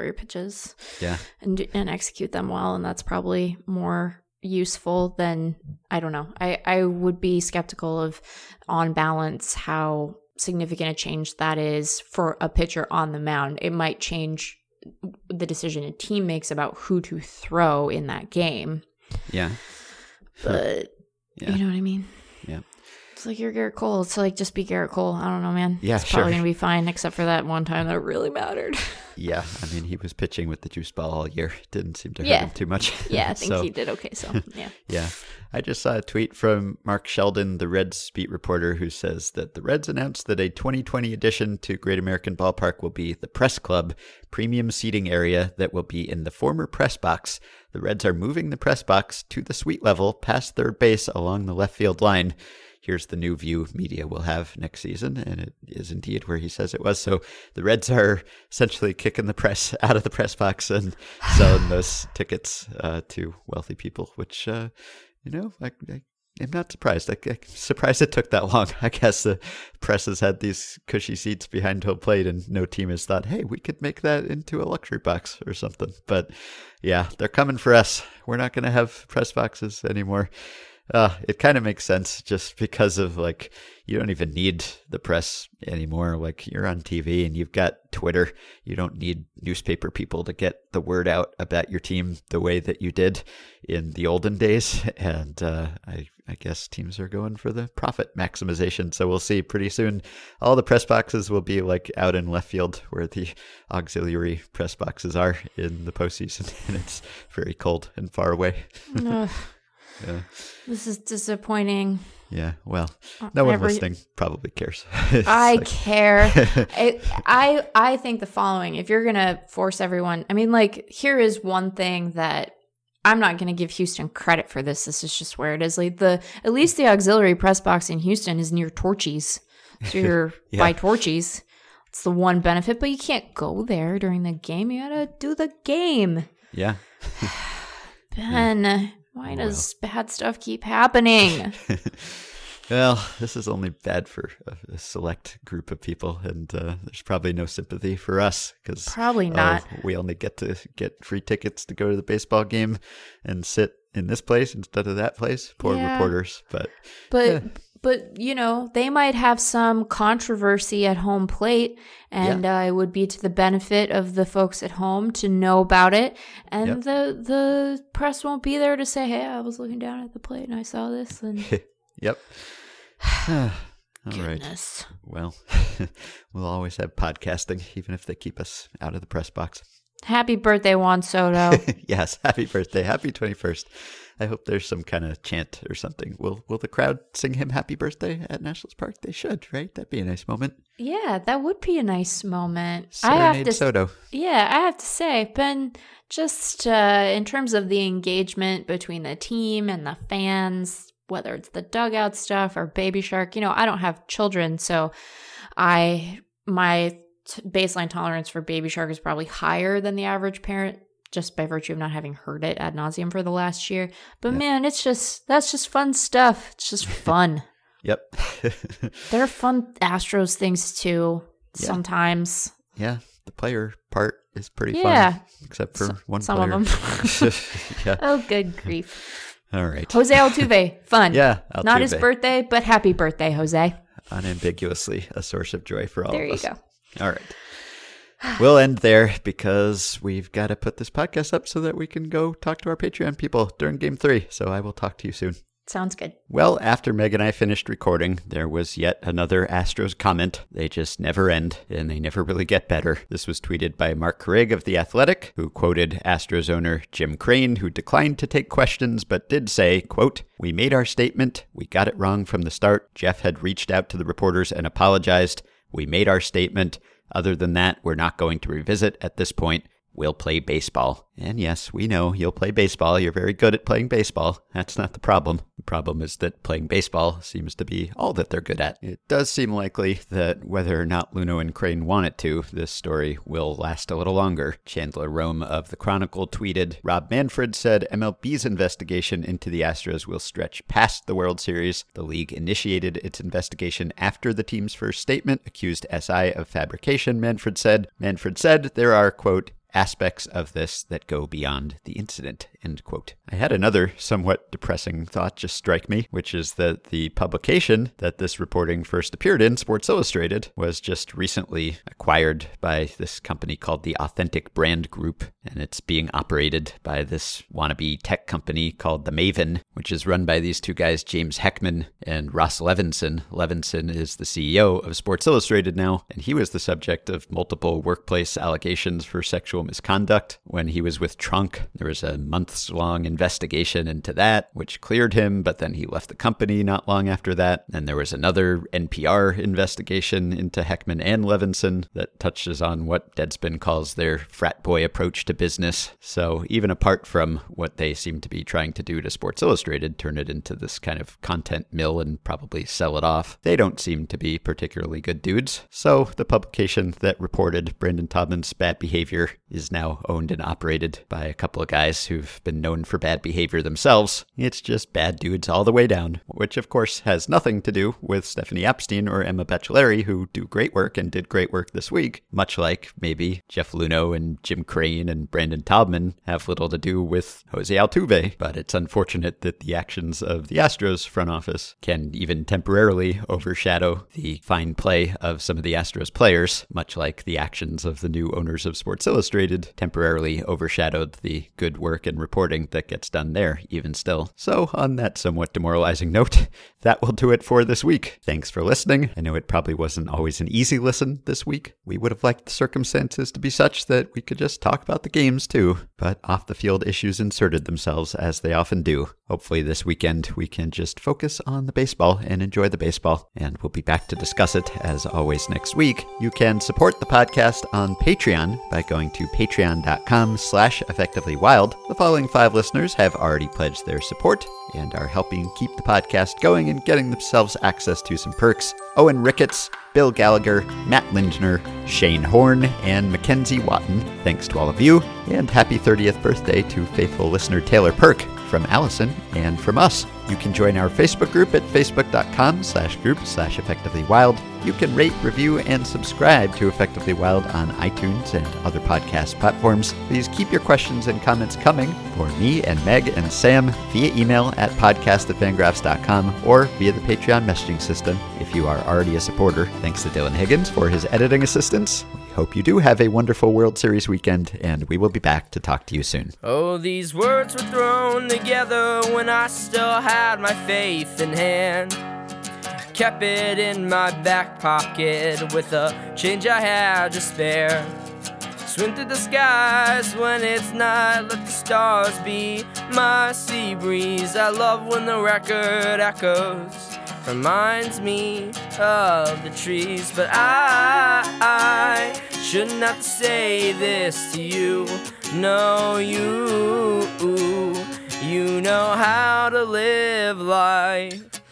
your pitches Yeah. and and execute them well and that's probably more useful than I don't know. I I would be skeptical of on balance how significant a change that is for a pitcher on the mound. It might change the decision a team makes about who to throw in that game, Yeah. but Yeah. you know what I mean? Yeah. It's like you're Gerrit Cole. It's like just be Gerrit Cole. I don't know, man. Yeah, it's probably gonna be fine, except for that one time that really mattered. Yeah. I mean, he was pitching with the juice ball all year. Didn't seem to hurt him too much. yeah, I think So- he did okay. So yeah. Yeah. I just saw a tweet from Mark Sheldon, the Reds beat reporter, who says that the Reds announced that a 2020 addition to Great American Ballpark will be the Press Club premium seating area that will be in the former press box. The Reds are moving the press box to the suite level past third base along the left field line. Here's the new view media will have next season, and it is indeed where he says it was. So the Reds are essentially kicking the press out of the press box and selling those tickets uh, to wealthy people, which uh, you know, I, I am not surprised. I, I'm surprised it took that long. I guess the press has had these cushy seats behind home plate, and no team has thought, hey, we could make that into a luxury box or something. But yeah, they're coming for us. We're not going to have press boxes anymore. Uh, it kind of makes sense just because of like you don't even need the press anymore. Like you're on TV and you've got Twitter. You don't need newspaper people to get the word out about your team the way that you did in the olden days. And uh, I, I guess teams are going for the profit maximization. So we'll see pretty soon. All the press boxes will be like out in left field where the auxiliary press boxes are in the postseason, and it's very cold and far away. Yeah. this is disappointing. Yeah, well, uh, no one Every- listening probably cares. I like- care. I, I I think the following: if you're gonna force everyone, I mean, like here is one thing that I'm not gonna give Houston credit for. This this is just where it is. Like the at least the auxiliary press box in Houston is near Torchy's, so you're Yeah. by Torchy's. It's the one benefit, but you can't go there during the game. You gotta do the game. yeah. Ben, why does bad stuff keep happening? well, this is only bad for a, select group of people, and uh, there's probably no sympathy for us because Probably not. we only get to get free tickets to go to the baseball game and sit in this place instead of that place. Poor Yeah. reporters, but But Yeah. But you know, they might have some controversy at home plate, and uh, it would be to the benefit of the folks at home to know about it. And Yep. the the press won't be there to say, "Hey, I was looking down at the plate and I saw this." And Yep. All right. goodness, Well, we'll always have podcasting, even if they keep us out of the press box. happy birthday, Juan Soto. yes, happy birthday, happy twenty first. I hope there's some kind of chant or something. Will Will the crowd sing him happy birthday at Nationals Park? They should, right? That'd be a nice moment. yeah, that would be a nice moment. I have to Soto. Yeah, I have to say, I've just uh, in terms of the engagement between the team and the fans, whether it's the dugout stuff or Baby Shark. You know, I don't have children, so I my t- baseline tolerance for Baby Shark is probably higher than the average parent. Just by virtue of not having heard it ad nauseum for the last year, but Yeah. man, it's just that's just fun stuff. It's just fun. Yep. there are fun Astros things too. Yeah. Sometimes, yeah, the player part is pretty Yeah. fun, except for So- one some player. of them. yeah. oh, good grief. All right. Jose Altuve, fun. Yeah. Not his birthday, but happy birthday, Jose. Unambiguously a source of joy for all There of you go. All right. We'll end there because we've got to put this podcast up so that we can go talk to our Patreon people during game three. So I will talk to you soon. Sounds good. Well, after Meg and I finished recording, there was yet another Astros comment. They just never end, and they never really get better. This was tweeted by Marc Carig of The Athletic, who quoted Astros owner Jim Crane, who declined to take questions but did say, quote, We made our statement. We got it wrong from the start. Jeff had reached out to the reporters and apologized. We made our statement. Other than that, we're not going to revisit at this point. We'll play baseball. And yes, we know you'll play baseball. You're very good at playing baseball. That's not the problem. The problem is that playing baseball seems to be all that they're good at. It does seem likely that whether or not Luhnow and Crane want it to, this story will last a little longer. Chandler Rome of the Chronicle tweeted Rob Manfred said MLB's investigation into the Astros will stretch past the World Series. The league initiated its investigation after the team's first statement accused SI of fabrication, Manfred said. Manfred said there are, quote, aspects of this that go beyond the incident end quote. I had another somewhat depressing thought just strike me which is that the publication that this reporting first appeared in sports illustrated was just recently acquired by this company called the authentic brand group and it's being operated by this wannabe tech company called the maven which is run by these two guys james heckman and ross Levinsohn Levinsohn is the ceo of sports illustrated now and he was the subject of multiple workplace allegations for sexual misconduct when he was with Tronc. There was a months long investigation into that, which cleared him, but then he left the company not long after that. And there was another NPR investigation into Heckman and Levinsohn that touches on what Deadspin calls their frat boy approach to business. So even apart from what they seem to be trying to do to Sports Illustrated, turn it into this kind of content mill and probably sell it off, they don't seem to be particularly good dudes. So the publication that reported Brandon Taubman's bad behavior is now owned and operated by a couple of guys who've been known for bad behavior themselves. It's just bad dudes all the way down, which of course has nothing to do with Stephanie Apstein or Emma Baccellieri, who do great work and did great work this week, much like maybe Jeff Luhnow and Jim Crane and Brandon Taubman have little to do with Jose Altuve. But it's unfortunate that the actions of the Astros front office can even temporarily overshadow the fine play of some of the Astros players, much like the actions of the new owners of Sports Illustrated temporarily overshadowed the good work and reporting that gets done there, even still. So, on that somewhat demoralizing note, that will do it for this week. Thanks for listening. I know it probably wasn't always an easy listen this week. We would have liked the circumstances to be such that we could just talk about the games too, but off the field issues inserted themselves as they often do. Hopefully, this weekend we can just focus on the baseball and enjoy the baseball, and we'll be back to discuss it as always next week. You can support the podcast on Patreon by going to patreon.com slash effectively wild. The following five listeners have already pledged their support and are helping keep the podcast going and getting themselves access to some perks. Owen Ricketts, Bill Gallagher, Matt Lindner, Shane Horn, and Mackenzie Watton. Thanks to all of you, and happy 30th birthday to faithful listener Taylor Perk from Allison and from us. You can join our Facebook group at facebook.com slash group slash effectively wild. You can rate, review, and subscribe to Effectively Wild on iTunes and other podcast platforms. Please keep your questions and comments coming for me and Meg and Sam via email at podcast at or via the Patreon messaging system if you are already a supporter. Thanks to Dylan Higgins for his editing assistance. Hope you do have a wonderful World Series weekend, and we will be back to talk to you soon. Oh, these words were thrown together when I still had my faith in hand. Kept it in my back pocket with a change I had to spare. Swim through the skies when it's night, let the stars be my sea breeze. I love when the record echoes, reminds me of the trees. But I, I shouldn't say this to you. No, you, you know how to live life.